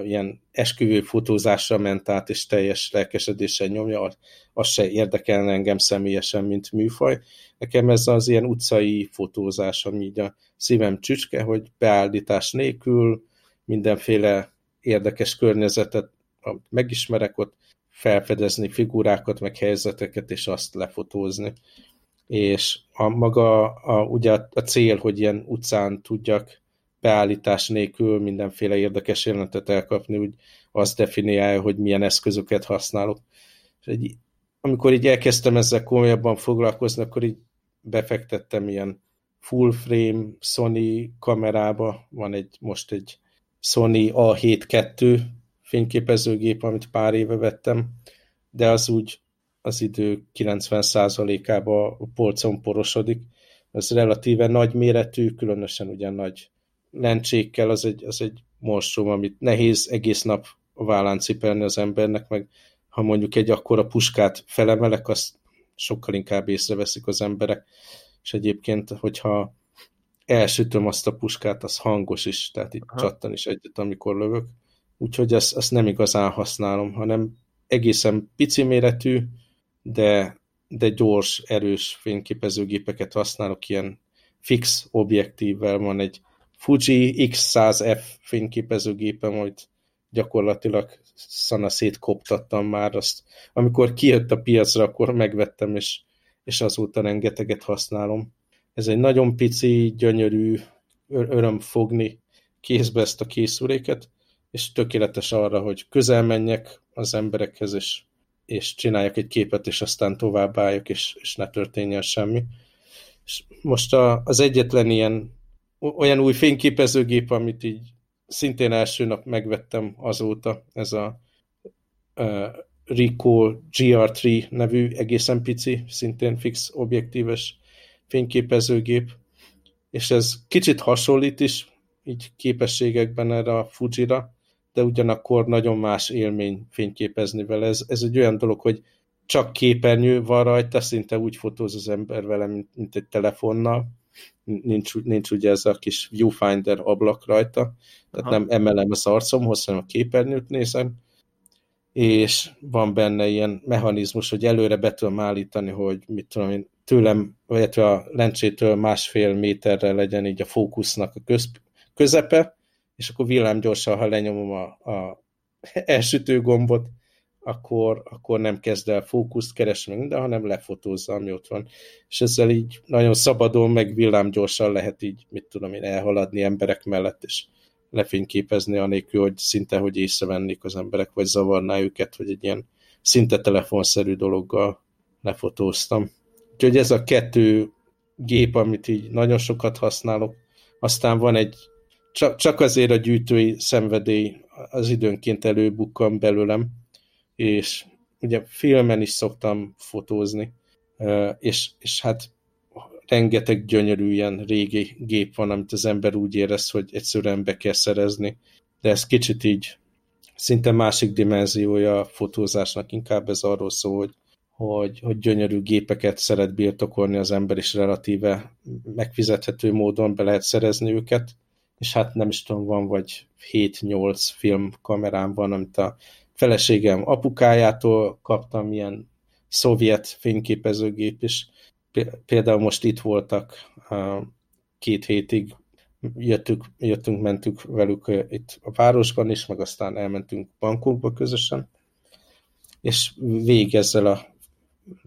ilyen esküvő fotózásra ment át, és teljes lelkesedéssel nyomja, az se érdekelne engem személyesen, mint műfaj. Nekem ez az ilyen utcai fotózás, ami így a szívem csücske, hogy beállítás nélkül mindenféle érdekes környezetet megismerek ott, felfedezni figurákat, meg helyzeteket, és azt lefotózni. És a maga, a, ugye a cél, hogy ilyen utcán tudjak beállítás nélkül mindenféle érdekes jelenetet elkapni, úgy azt definiálja, hogy milyen eszközöket használok. És egy, amikor így elkezdtem ezzel komolyabban foglalkozni, akkor így befektettem ilyen full frame Sony kamerába, van egy most egy Sony A7 II fényképezőgép, amit pár éve vettem, de az úgy az idő 90%-ába a polcon porosodik. Ez relatíve nagy méretű, különösen ugyan nagy lencsékkel, az egy, az egy monstrum, amit nehéz egész nap a vállán cipelni az embernek, meg ha mondjuk egy akkora puskát felemelek, azt sokkal inkább észreveszik az emberek, és egyébként, hogyha elsütöm azt a puskát, az hangos is, tehát itt Aha. csattan is egyet, amikor lövök. Úgyhogy ezt, ezt nem igazán használom, hanem egészen pici méretű, de, de gyors, erős fényképezőgépeket használok, ilyen fix objektívvel van egy Fuji X100F fényképezőgépem, amit gyakorlatilag szana szétkoptattam már azt. Amikor kijött a piacra, akkor megvettem, és, és azóta rengeteget használom. Ez egy nagyon pici, gyönyörű, öröm fogni kézbe ezt a készüléket, és tökéletes arra, hogy közel menjek az emberekhez, és, és csináljak egy képet, és aztán továbbálljak, és, és ne történjen semmi. És most a, az egyetlen ilyen olyan új fényképezőgép, amit így szintén első nap megvettem azóta, ez a uh, Ricoh GR3 nevű egészen pici, szintén fix objektíves fényképezőgép, és ez kicsit hasonlít is így képességekben erre a Fujira, de ugyanakkor nagyon más élmény fényképezni vele. Ez, ez egy olyan dolog, hogy csak képernyő van rajta, szinte úgy fotóz az ember vele, mint, mint egy telefonnal, nincs, nincs ugye ez a kis viewfinder ablak rajta, tehát Aha. nem emelem az arcomhoz, hanem a képernyőt nézem, és van benne ilyen mechanizmus, hogy előre be tudom állítani, hogy mit tudom én, tőlem, vagy a lencsétől másfél méterre legyen így a fókusznak a köz, közepe, és akkor villámgyorsan, ha lenyomom a, a elsütő gombot, akkor, akkor nem kezd el fókuszt keresni minden, hanem lefotózza, ami ott van. És ezzel így nagyon szabadon, meg villámgyorsan lehet így, mit tudom én, elhaladni emberek mellett, és lefényképezni anélkül, hogy szinte, hogy észrevennék az emberek, vagy zavarná őket, hogy egy ilyen szinte telefonszerű dologgal lefotóztam. Úgyhogy ez a kettő gép, amit így nagyon sokat használok, aztán van egy, csak, csak azért a gyűjtői szenvedély az időnként előbukkan belőlem, és ugye filmen is szoktam fotózni, és, és hát rengeteg gyönyörű ilyen régi gép van, amit az ember úgy érez, hogy egyszerűen be kell szerezni, de ez kicsit így szinte másik dimenziója a fotózásnak, inkább ez arról szól, hogy, hogy, hogy gyönyörű gépeket szeret birtokolni az ember, és relatíve megfizethető módon be lehet szerezni őket, és hát nem is tudom, van vagy 7-8 filmkamerám van, amit a feleségem apukájától kaptam ilyen szovjet fényképezőgép is. Például most itt voltak két hétig, jöttük, jöttünk, mentünk velük itt a városban is, meg aztán elmentünk Bangkokba közösen, és végig ezzel a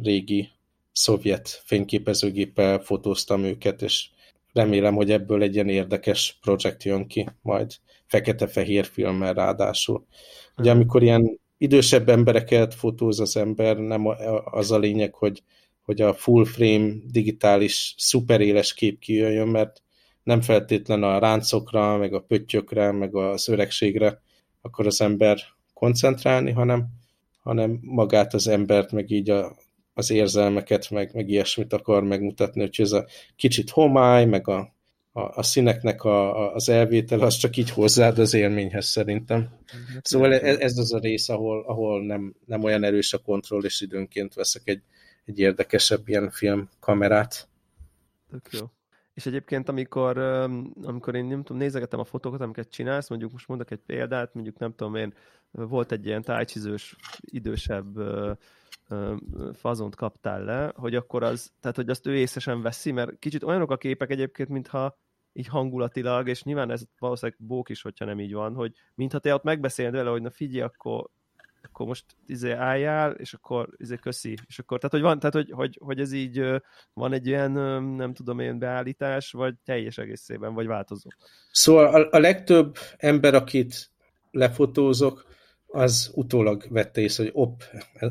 régi szovjet fényképezőgéppel fotóztam őket, és remélem, hogy ebből egy ilyen érdekes projekt jön ki majd fekete-fehér filmmel ráadásul. Ugye amikor ilyen idősebb embereket fotóz az ember, nem az a lényeg, hogy, hogy a full frame digitális szuperéles kép kijöjjön, mert nem feltétlen a ráncokra, meg a pöttyökre, meg a szöregségre akar az ember koncentrálni, hanem, hanem magát az embert, meg így a, az érzelmeket, meg, meg ilyesmit akar megmutatni, hogy ez a kicsit homály, meg a a, a színeknek a, a, az elvétel, az csak így hozzáad az élményhez szerintem. Szóval ez, ez az a rész, ahol, ahol nem, nem olyan erős a kontroll, és időnként veszek egy, egy érdekesebb ilyen filmkamerát. Tök jó. és egyébként amikor, amikor én nem tudom, nézegetem a fotókat, amiket csinálsz, mondjuk most mondok egy példát, mondjuk nem tudom én, volt egy ilyen tájcsizős, idősebb fazont kaptál le, hogy akkor az, tehát hogy azt ő észesen veszi, mert kicsit olyanok a képek egyébként, mintha így hangulatilag, és nyilván ez valószínűleg bók is, hogyha nem így van, hogy mintha te ott megbeszéled vele, hogy na figyelj, akkor, akkor most izé álljál, és akkor izé köszi, és akkor, tehát hogy van, tehát hogy, hogy, hogy ez így van egy olyan, nem tudom én, beállítás, vagy teljes egészében, vagy változó. Szóval a, a legtöbb ember, akit lefotózok, az utólag vette észre, hogy op,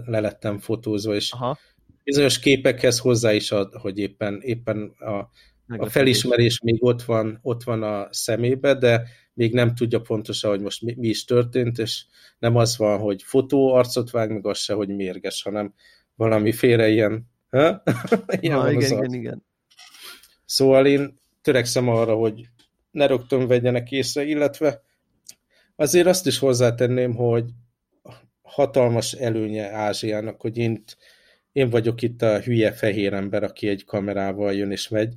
le lettem fotózva, és Aha. bizonyos képekhez hozzá is ad, hogy éppen, éppen a, a felismerés még ott van, ott van a szemébe, de még nem tudja pontosan, hogy most mi, mi is történt, és nem az van, hogy fotó arcot vág, meg az se, hogy mérges, hanem valamiféle ilyen, ha? ilyen ha, igen, igen, igen. Szóval én törekszem arra, hogy ne rögtön vegyenek észre, illetve Azért azt is hozzátenném, hogy hatalmas előnye Ázsiának, hogy én, én vagyok itt a hülye fehér ember, aki egy kamerával jön és megy,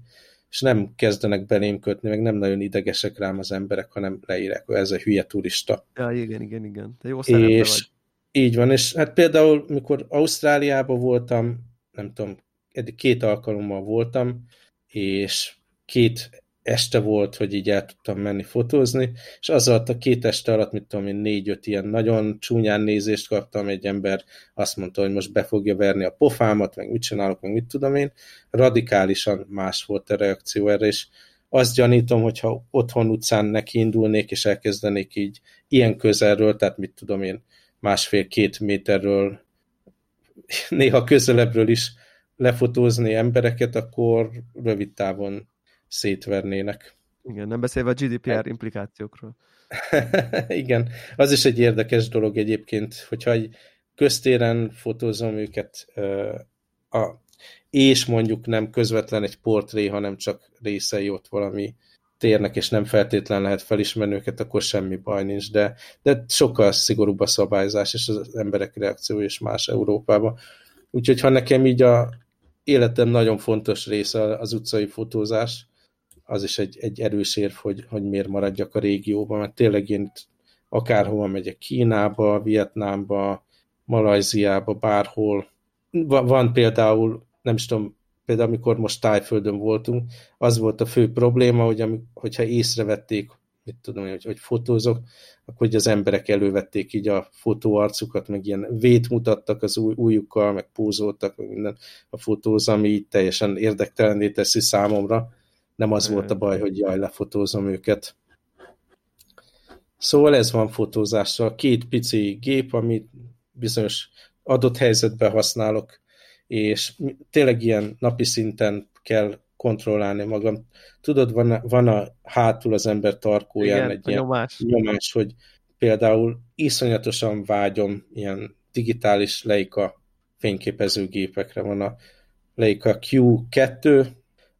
és nem kezdenek belém kötni, meg nem nagyon idegesek rám az emberek, hanem leírek, hogy ez a hülye turista. Ja, igen, igen, igen. Te jó és vagy. Így van, és hát például, mikor Ausztráliában voltam, nem tudom, eddig két alkalommal voltam, és két este volt, hogy így el tudtam menni fotózni, és az alatt a két este alatt, mit tudom én, négy-öt ilyen nagyon csúnyán nézést kaptam, egy ember azt mondta, hogy most be fogja verni a pofámat, meg mit csinálok, meg mit tudom én, radikálisan más volt a reakció erre, és azt gyanítom, hogyha otthon utcán neki indulnék, és elkezdenék így ilyen közelről, tehát mit tudom én, másfél-két méterről, néha közelebbről is lefotózni embereket, akkor rövid távon szétvernének. Igen, nem beszélve a GDPR implikációkról. Igen, az is egy érdekes dolog egyébként, hogyha egy köztéren fotózom őket, a, és mondjuk nem közvetlen egy portré, hanem csak részei ott valami térnek, és nem feltétlen lehet felismerni őket, akkor semmi baj nincs, de, de sokkal szigorúbb a szabályzás, és az emberek reakció is más Európában. Úgyhogy ha nekem így a életem nagyon fontos része az utcai fotózás, az is egy, egy erős érv, hogy, hogy miért maradjak a régióban, mert tényleg én akárhova megyek, Kínába, Vietnámba, Malajziába, bárhol. Van, van például, nem is tudom, például amikor most Tájföldön voltunk, az volt a fő probléma, hogy amik, hogyha észrevették, mit tudom, hogy, hogy fotózok, akkor hogy az emberek elővették így a fotóarcukat, meg ilyen vét mutattak az új, újukkal, meg pózoltak, meg minden a fotóz, ami így teljesen érdektelenné teszi számomra nem az volt a baj, hogy jaj, lefotózom őket. Szóval ez van fotózással. Két pici gép, amit bizonyos adott helyzetben használok, és tényleg ilyen napi szinten kell kontrollálni magam. Tudod, van, van a hátul az ember tarkóján Igen, egy ilyen nyomás. nyomás, hogy például iszonyatosan vágyom ilyen digitális Leica fényképezőgépekre. Van a Leica Q2,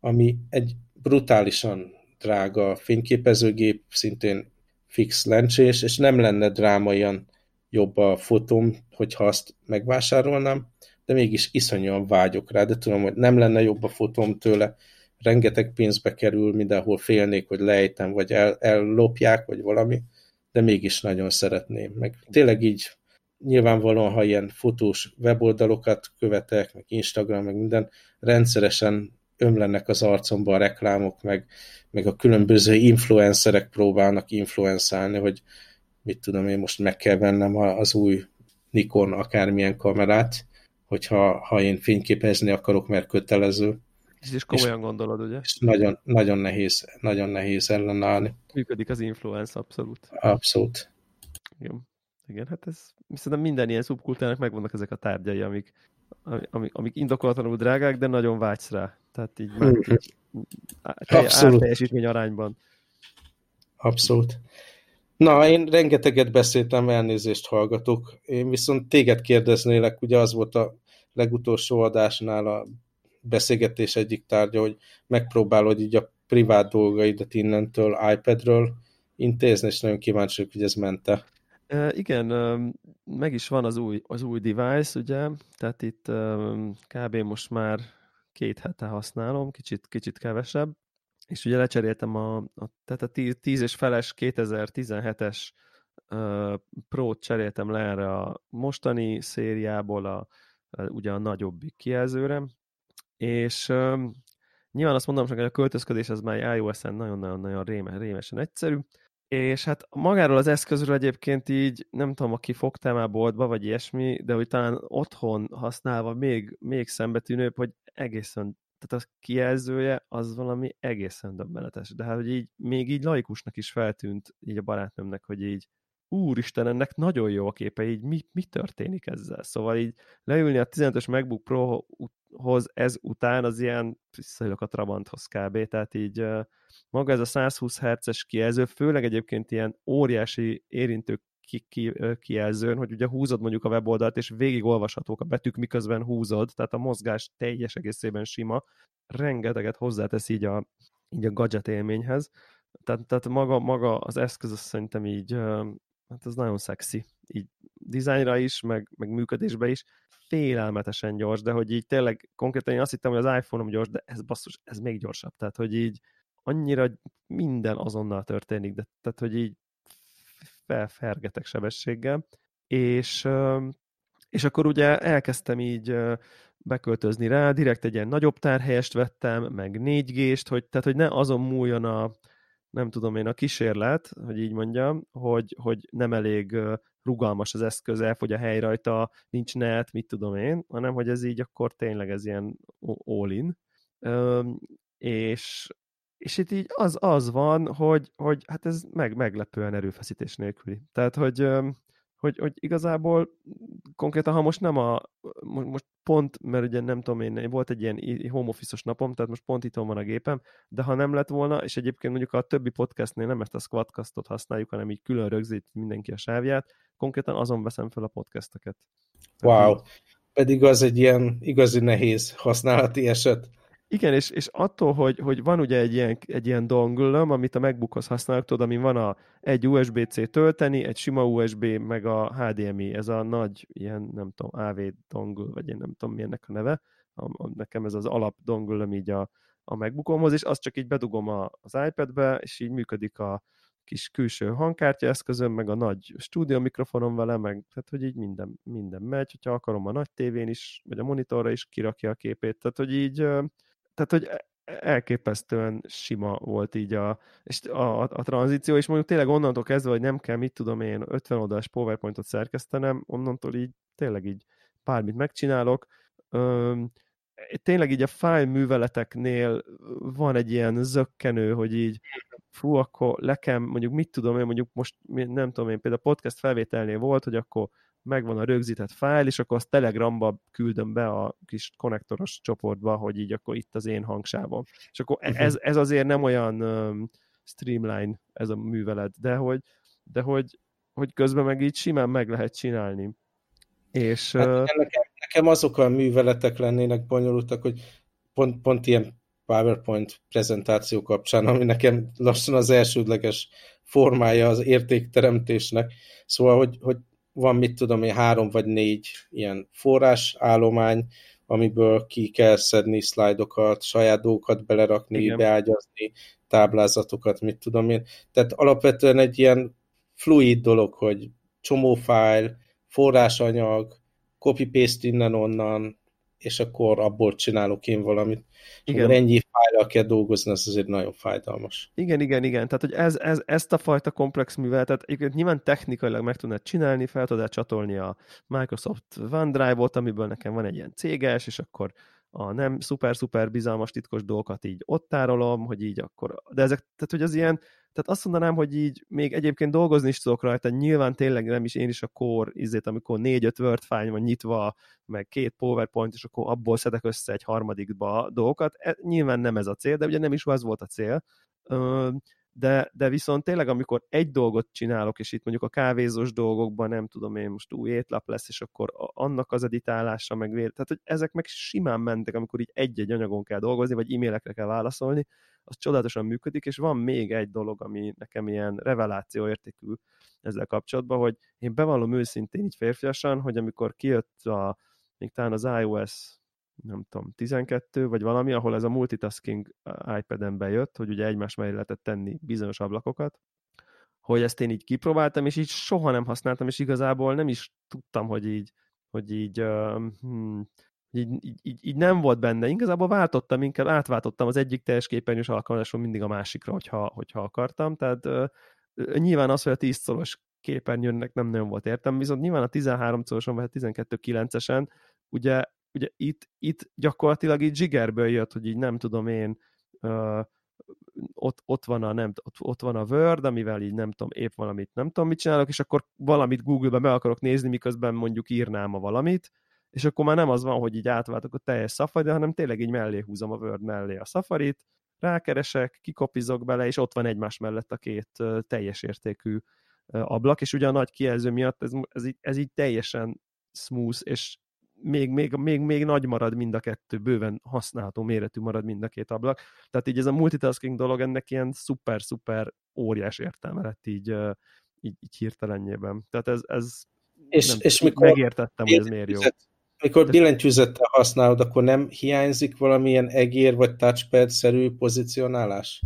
ami egy brutálisan drága fényképezőgép, szintén fix lencsés, és nem lenne drámaian jobb a fotóm, hogyha azt megvásárolnám, de mégis iszonyúan vágyok rá, de tudom, hogy nem lenne jobb a fotóm tőle, rengeteg pénzbe kerül, mindenhol félnék, hogy lejtem, vagy el, ellopják, vagy valami, de mégis nagyon szeretném. Meg tényleg így nyilvánvalóan, ha ilyen fotós weboldalokat követek, meg Instagram, meg minden, rendszeresen ömlenek az arcomba a reklámok, meg, meg a különböző influencerek próbálnak influenzálni, hogy mit tudom én, most meg kell vennem az új Nikon akármilyen kamerát, hogyha ha én fényképezni akarok, mert kötelező. Ez is komolyan és, gondolod, ugye? És nagyon, nagyon nehéz, nagyon nehéz ellenállni. Működik az influence, abszolút. Abszolút. Igen. Igen, hát ez szerintem minden ilyen szubkultúrának megvannak ezek a tárgyai, amik, amik, amik indokolatlanul drágák, de nagyon vágysz rá. Tehát így már mhm. így, teljesítmény arányban. Abszolút. Na, én rengeteget beszéltem, elnézést hallgatok. Én viszont téged kérdeznélek, ugye az volt a legutolsó adásnál a beszélgetés egyik tárgya, hogy megpróbálod így a privát dolgaidat innentől iPadről intézni, és nagyon kíváncsi hogy ez mente. Uh, igen, meg is van az új, az új device, ugye, tehát itt kb. most már két hete használom, kicsit, kicsit kevesebb, és ugye lecseréltem a, a tehát a 10, 10 és feles 2017-es uh, Pro-t cseréltem le erre a mostani szériából a, a, ugye a nagyobbik kijelzőre, és um, nyilván azt mondom, hogy a költözködés az már iOS-en nagyon-nagyon-nagyon réme, rémesen egyszerű, és hát magáról az eszközről egyébként így, nem tudom, aki fogta már boltba, vagy ilyesmi, de hogy talán otthon használva még, még szembetűnőbb, hogy egészen, tehát a kijelzője az valami egészen döbbenetes. De hát, hogy így, még így laikusnak is feltűnt így a barátnőmnek, hogy így, úristen, ennek nagyon jó a képe, így mi, mi történik ezzel? Szóval így leülni a 15-ös MacBook Pro-hoz ez után az ilyen visszajövök a Trabanthoz kb. Tehát így maga ez a 120 Hz-es kijelző, főleg egyébként ilyen óriási érintő ki, ki, kijelzőn, hogy ugye húzod mondjuk a weboldalt, és végig olvashatók a betűk, miközben húzod, tehát a mozgás teljes egészében sima, rengeteget hozzátesz így a, így a gadget élményhez. Tehát, tehát maga, maga az eszköz azt szerintem így hát ez nagyon szexi, így dizájnra is, meg, meg működésbe is, félelmetesen gyors, de hogy így tényleg konkrétan én azt hittem, hogy az iPhone-om gyors, de ez basszus, ez még gyorsabb, tehát hogy így annyira minden azonnal történik, de tehát hogy így felfergetek sebességgel, és, és akkor ugye elkezdtem így beköltözni rá, direkt egy ilyen nagyobb tárhelyest vettem, meg 4G-st, hogy, tehát hogy ne azon múljon a, nem tudom én, a kísérlet, hogy így mondjam, hogy, hogy nem elég rugalmas az eszköz, elfogy a hely rajta, nincs net, mit tudom én, hanem hogy ez így akkor tényleg ez ilyen all-in. És, és itt így az, az van, hogy, hogy hát ez meg, meglepően erőfeszítés nélküli. Tehát, hogy hogy, hogy igazából konkrétan, ha most nem a, most pont, mert ugye nem tudom én, volt egy ilyen home office napom, tehát most pont itt van a gépem, de ha nem lett volna, és egyébként mondjuk a többi podcastnél nem ezt a squadcastot használjuk, hanem így külön rögzít mindenki a sávját, konkrétan azon veszem fel a podcasteket. Wow, pedig az egy ilyen igazi nehéz használati eset. Igen, és, és attól, hogy, hogy van ugye egy ilyen, egy ilyen dongle amit a MacBookhoz használok, tudod, ami van a, egy USB-C tölteni, egy sima USB, meg a HDMI, ez a nagy ilyen, nem tudom, AV dongle, vagy én nem tudom, milyennek a neve, a, a, nekem ez az alap dongle így a, a MacBookomhoz, és azt csak így bedugom a, az iPad-be, és így működik a kis külső hangkártya eszközöm, meg a nagy stúdió mikrofonom vele, meg tehát, hogy így minden, minden megy, hogyha akarom a nagy tévén is, vagy a monitorra is kirakja a képét, tehát, hogy így tehát, hogy e, elképesztően sima volt így a, és a, a, a tranzíció, és mondjuk tényleg onnantól kezdve, hogy nem kell, mit tudom én, 50 oldalas PowerPointot szerkesztenem, onnantól így tényleg így bármit megcsinálok. Üm, tényleg így a file műveleteknél van egy ilyen zökkenő, hogy így fú, akkor lekem, mondjuk mit tudom én, mondjuk most nem tudom én, például podcast felvételnél volt, hogy akkor megvan a rögzített fájl, és akkor azt Telegramba küldöm be a kis konnektoros csoportba, hogy így akkor itt az én hangsávom. És akkor uh-huh. ez, ez azért nem olyan um, streamline ez a művelet, de hogy, de hogy, hogy közben meg így simán meg lehet csinálni. És, hát uh, nekem, nekem azok a műveletek lennének bonyolultak, hogy pont, pont ilyen PowerPoint prezentáció kapcsán, ami nekem lassan az elsődleges formája az értékteremtésnek. Szóval, hogy, hogy van, mit tudom én, három vagy négy ilyen forrásállomány, amiből ki kell szedni szlájdokat, saját dolgokat belerakni, Igen. beágyazni, táblázatokat, mit tudom én. Tehát alapvetően egy ilyen fluid dolog, hogy csomó fájl, forrásanyag, copy-paste innen-onnan, és akkor abból csinálok én valamit. Igen. Akkor ennyi fájlal kell dolgozni, az azért nagyon fájdalmas. Igen, igen, igen. Tehát, hogy ez, ez, ezt a fajta komplex műveletet egyébként nyilván technikailag meg tudnád csinálni, fel tudnád csatolni a Microsoft OneDrive-ot, amiből nekem van egy ilyen céges, és akkor a nem szuper-szuper bizalmas titkos dolgokat így ott tárolom, hogy így akkor, de ezek, tehát hogy az ilyen, tehát azt mondanám, hogy így még egyébként dolgozni is tudok rajta, nyilván tényleg nem is én is a core izét, amikor négy-öt Word fájl van nyitva, meg két PowerPoint, és akkor abból szedek össze egy harmadikba dolgokat. E, nyilván nem ez a cél, de ugye nem is az volt a cél. De, de viszont tényleg, amikor egy dolgot csinálok, és itt mondjuk a kávézós dolgokban nem tudom én, most új étlap lesz, és akkor annak az editálása, meg vér, tehát hogy ezek meg simán mentek, amikor így egy-egy anyagon kell dolgozni, vagy e-mailekre kell válaszolni, az csodálatosan működik, és van még egy dolog, ami nekem ilyen reveláció értékű ezzel kapcsolatban, hogy én bevallom őszintén így férfiasan, hogy amikor kijött a, még talán az iOS nem tudom, 12 vagy valami, ahol ez a multitasking iPad-en bejött, hogy ugye egymás mellé lehetett tenni bizonyos ablakokat, hogy ezt én így kipróbáltam, és így soha nem használtam, és igazából nem is tudtam, hogy így, hogy így, uh, hmm, így, így, így, nem volt benne. Igazából váltottam, inkább átváltottam az egyik teljes képernyős alkalmazáson mindig a másikra, hogyha, hogyha akartam. Tehát uh, nyilván az, hogy a 10 szoros képernyőnek nem nagyon volt értem, viszont nyilván a 13 szoroson vagy a 12 9-esen ugye, ugye itt, itt gyakorlatilag így zsigerből jött, hogy így nem tudom én, uh, ott, ott, van a, nem, ott, ott van a Word, amivel így nem tudom, épp valamit nem tudom, mit csinálok, és akkor valamit Google-be meg akarok nézni, miközben mondjuk írnám a valamit, és akkor már nem az van, hogy így átváltok a teljes safari hanem tényleg így mellé húzom a Word mellé a Safari-t, rákeresek, kikopizok bele, és ott van egymás mellett a két teljes értékű ablak, és ugye a nagy kijelző miatt ez, ez, így, ez így teljesen smooth, és még, még, még, még nagy marad mind a kettő, bőven használható méretű marad mind a két ablak. Tehát így ez a multitasking dolog ennek ilyen szuper-szuper óriás értelme lett így, így, így hirtelenjében. Tehát ez, ez és, nem, és mikor megértettem, hogy ez miért jó. Mikor billentyűzettel használod, akkor nem hiányzik valamilyen egér vagy touchpad-szerű pozicionálás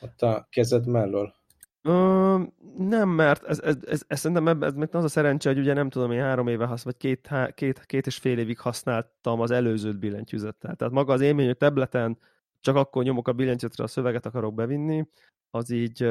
ott a kezed mellől? Ö, nem, mert ez, ez, ez, ez szerintem ez, ez az a szerencse, hogy ugye nem tudom, én három éve hasz, vagy két, két, két és fél évig használtam az előzőt billentyűzettel. Tehát maga az élmény, hogy tableten csak akkor nyomok a billentyűzetre, a szöveget akarok bevinni, az így,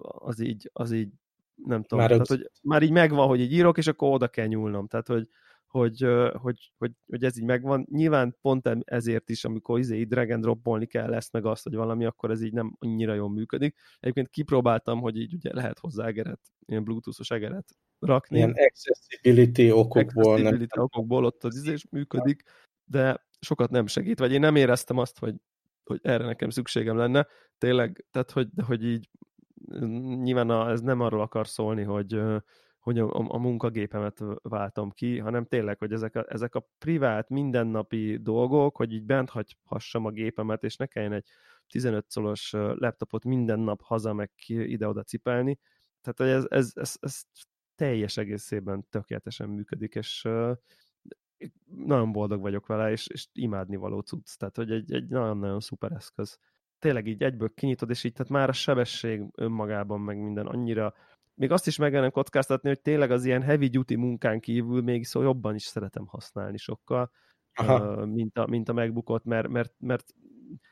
az így, az így nem tudom, már, tehát, hogy már így megvan, hogy így írok, és akkor oda kell nyúlnom. Tehát, hogy, hogy, hogy, hogy, hogy ez így megvan. Nyilván pont ezért is, amikor izé drag and dropolni kell ezt meg azt, hogy valami, akkor ez így nem annyira jól működik. Egyébként kipróbáltam, hogy így ugye lehet hozzá egeret, ilyen bluetoothos egeret rakni. Ilyen accessibility okokból. Accessibility nem. okokból ott az izés működik, de sokat nem segít, vagy én nem éreztem azt, hogy, hogy erre nekem szükségem lenne. Tényleg, tehát hogy, hogy így nyilván a, ez nem arról akar szólni, hogy, hogy a, a munkagépemet váltom ki, hanem tényleg, hogy ezek a, ezek a privát, mindennapi dolgok, hogy így bent hagyhassam a gépemet, és ne kelljen egy 15 szolos laptopot minden nap haza meg ide-oda cipelni. Tehát hogy ez, ez, ez, ez teljes egészében tökéletesen működik, és nagyon boldog vagyok vele, és, és imádni való cucc. Tehát, hogy egy, egy nagyon-nagyon szuper eszköz. Tényleg így egyből kinyitod, és így tehát már a sebesség önmagában meg minden annyira még azt is meg kockáztatni, hogy tényleg az ilyen heavy duty munkán kívül még szó jobban is szeretem használni sokkal, Aha. mint a, mint a megbukott, mert, mert, mert,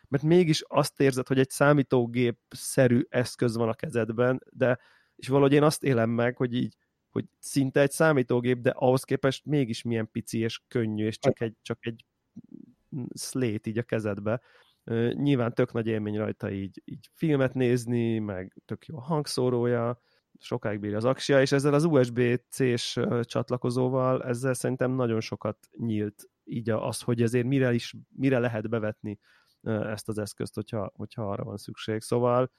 mert mégis azt érzed, hogy egy számítógép-szerű eszköz van a kezedben, de és valahogy én azt élem meg, hogy így, hogy szinte egy számítógép, de ahhoz képest mégis milyen pici és könnyű, és csak egy, csak egy szlét így a kezedbe. Nyilván tök nagy élmény rajta így, így filmet nézni, meg tök jó a hangszórója, sokáig bírja az aksia, és ezzel az USB-C-s csatlakozóval ezzel szerintem nagyon sokat nyílt így az, hogy ezért mire, is, mire lehet bevetni ezt az eszközt, hogyha, hogyha arra van szükség. Szóval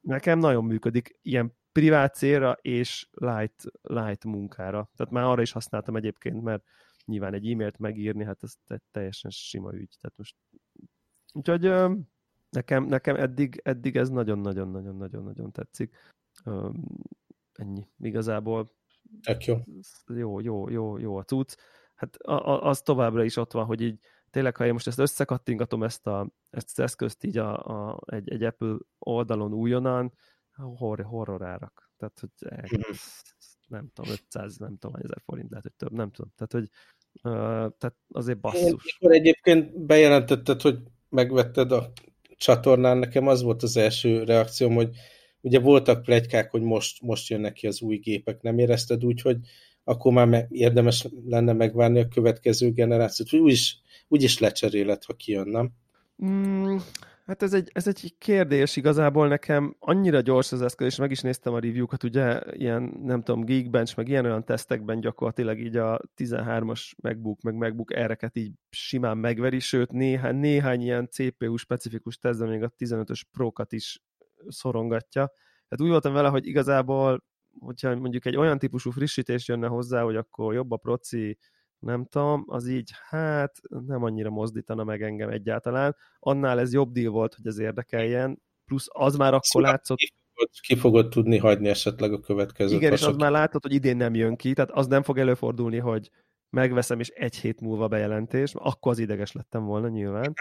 nekem nagyon működik ilyen privát célra és light, light munkára. Tehát már arra is használtam egyébként, mert nyilván egy e-mailt megírni, hát ez teljesen sima ügy. Tehát most... Úgyhogy nekem, nekem eddig, eddig ez nagyon-nagyon-nagyon-nagyon-nagyon tetszik. Ennyi. Igazából Tök jó. Jó, jó, jó, jó a cucc. Hát az továbbra is ott van, hogy így tényleg, ha én most ezt összekattingatom ezt, a, ezt az eszközt így a, a, egy, egy Apple oldalon újonnan, horror, horror árak. Tehát, hogy mhm. nem tudom, 500, nem tudom, ezer forint, lehet, hogy több, nem tudom. Tehát, hogy uh, tehát azért basszus. Én, egyébként bejelentetted, hogy megvetted a csatornán, nekem az volt az első reakcióm, hogy ugye voltak plegykák, hogy most, most jönnek ki az új gépek, nem érezted úgy, hogy akkor már érdemes lenne megvárni a következő generációt, hogy úgyis, úgyis lecseréled, ha kijön, nem? Mm, hát ez egy, ez egy kérdés igazából. Nekem annyira gyors az eszköz, és meg is néztem a review-kat, ugye ilyen, nem tudom, Geekbench, meg ilyen olyan tesztekben gyakorlatilag így a 13-as MacBook, meg MacBook ereket így simán megveri, sőt néhány, néhány ilyen CPU specifikus tesztben még a 15-ös Pro-kat is szorongatja. Tehát úgy voltam vele, hogy igazából, hogyha mondjuk egy olyan típusú frissítés jönne hozzá, hogy akkor jobb a proci, nem tudom, az így, hát nem annyira mozdítana meg engem egyáltalán. Annál ez jobb deal volt, hogy ez érdekeljen, plusz az már akkor szóval látszott... Ki fogod, ki fogod tudni hagyni esetleg a következő Igen, és az már látszott, hogy idén nem jön ki, tehát az nem fog előfordulni, hogy megveszem, és egy hét múlva bejelentés, akkor az ideges lettem volna nyilván.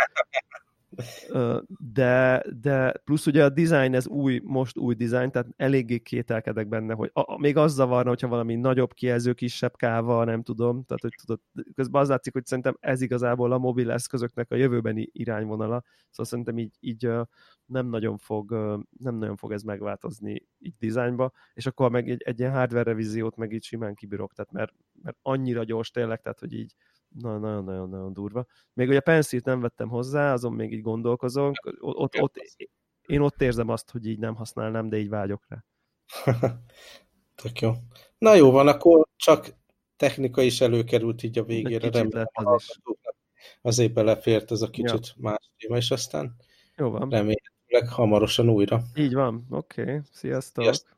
De, de plusz ugye a design, ez új, most új design, tehát eléggé kételkedek benne, hogy a, a, még az zavarna, hogyha valami nagyobb kijelző, kisebb káva, nem tudom, tehát hogy tudod, közben az látszik, hogy szerintem ez igazából a mobil eszközöknek a jövőbeni irányvonala, szóval szerintem így, így nem nagyon fog, nem nagyon fog ez megváltozni így dizájnba, és akkor meg egy, egy ilyen hardware revíziót meg így simán kibírok, tehát mert, mert annyira gyors tényleg, tehát hogy így nagyon-nagyon-nagyon durva. Még ugye a pencil nem vettem hozzá, azon még így gondolkozom. Ott, ott, én ott érzem azt, hogy így nem használnám, de így vágyok rá. Tök jó. Na jó van, akkor csak technika is előkerült így a végére. Remélem, az. Azért belefért ez a kicsit ja. más téma, és aztán jó van. remélhetőleg hamarosan újra. Így van, oké. Okay. Sziasztok! Sziasztok.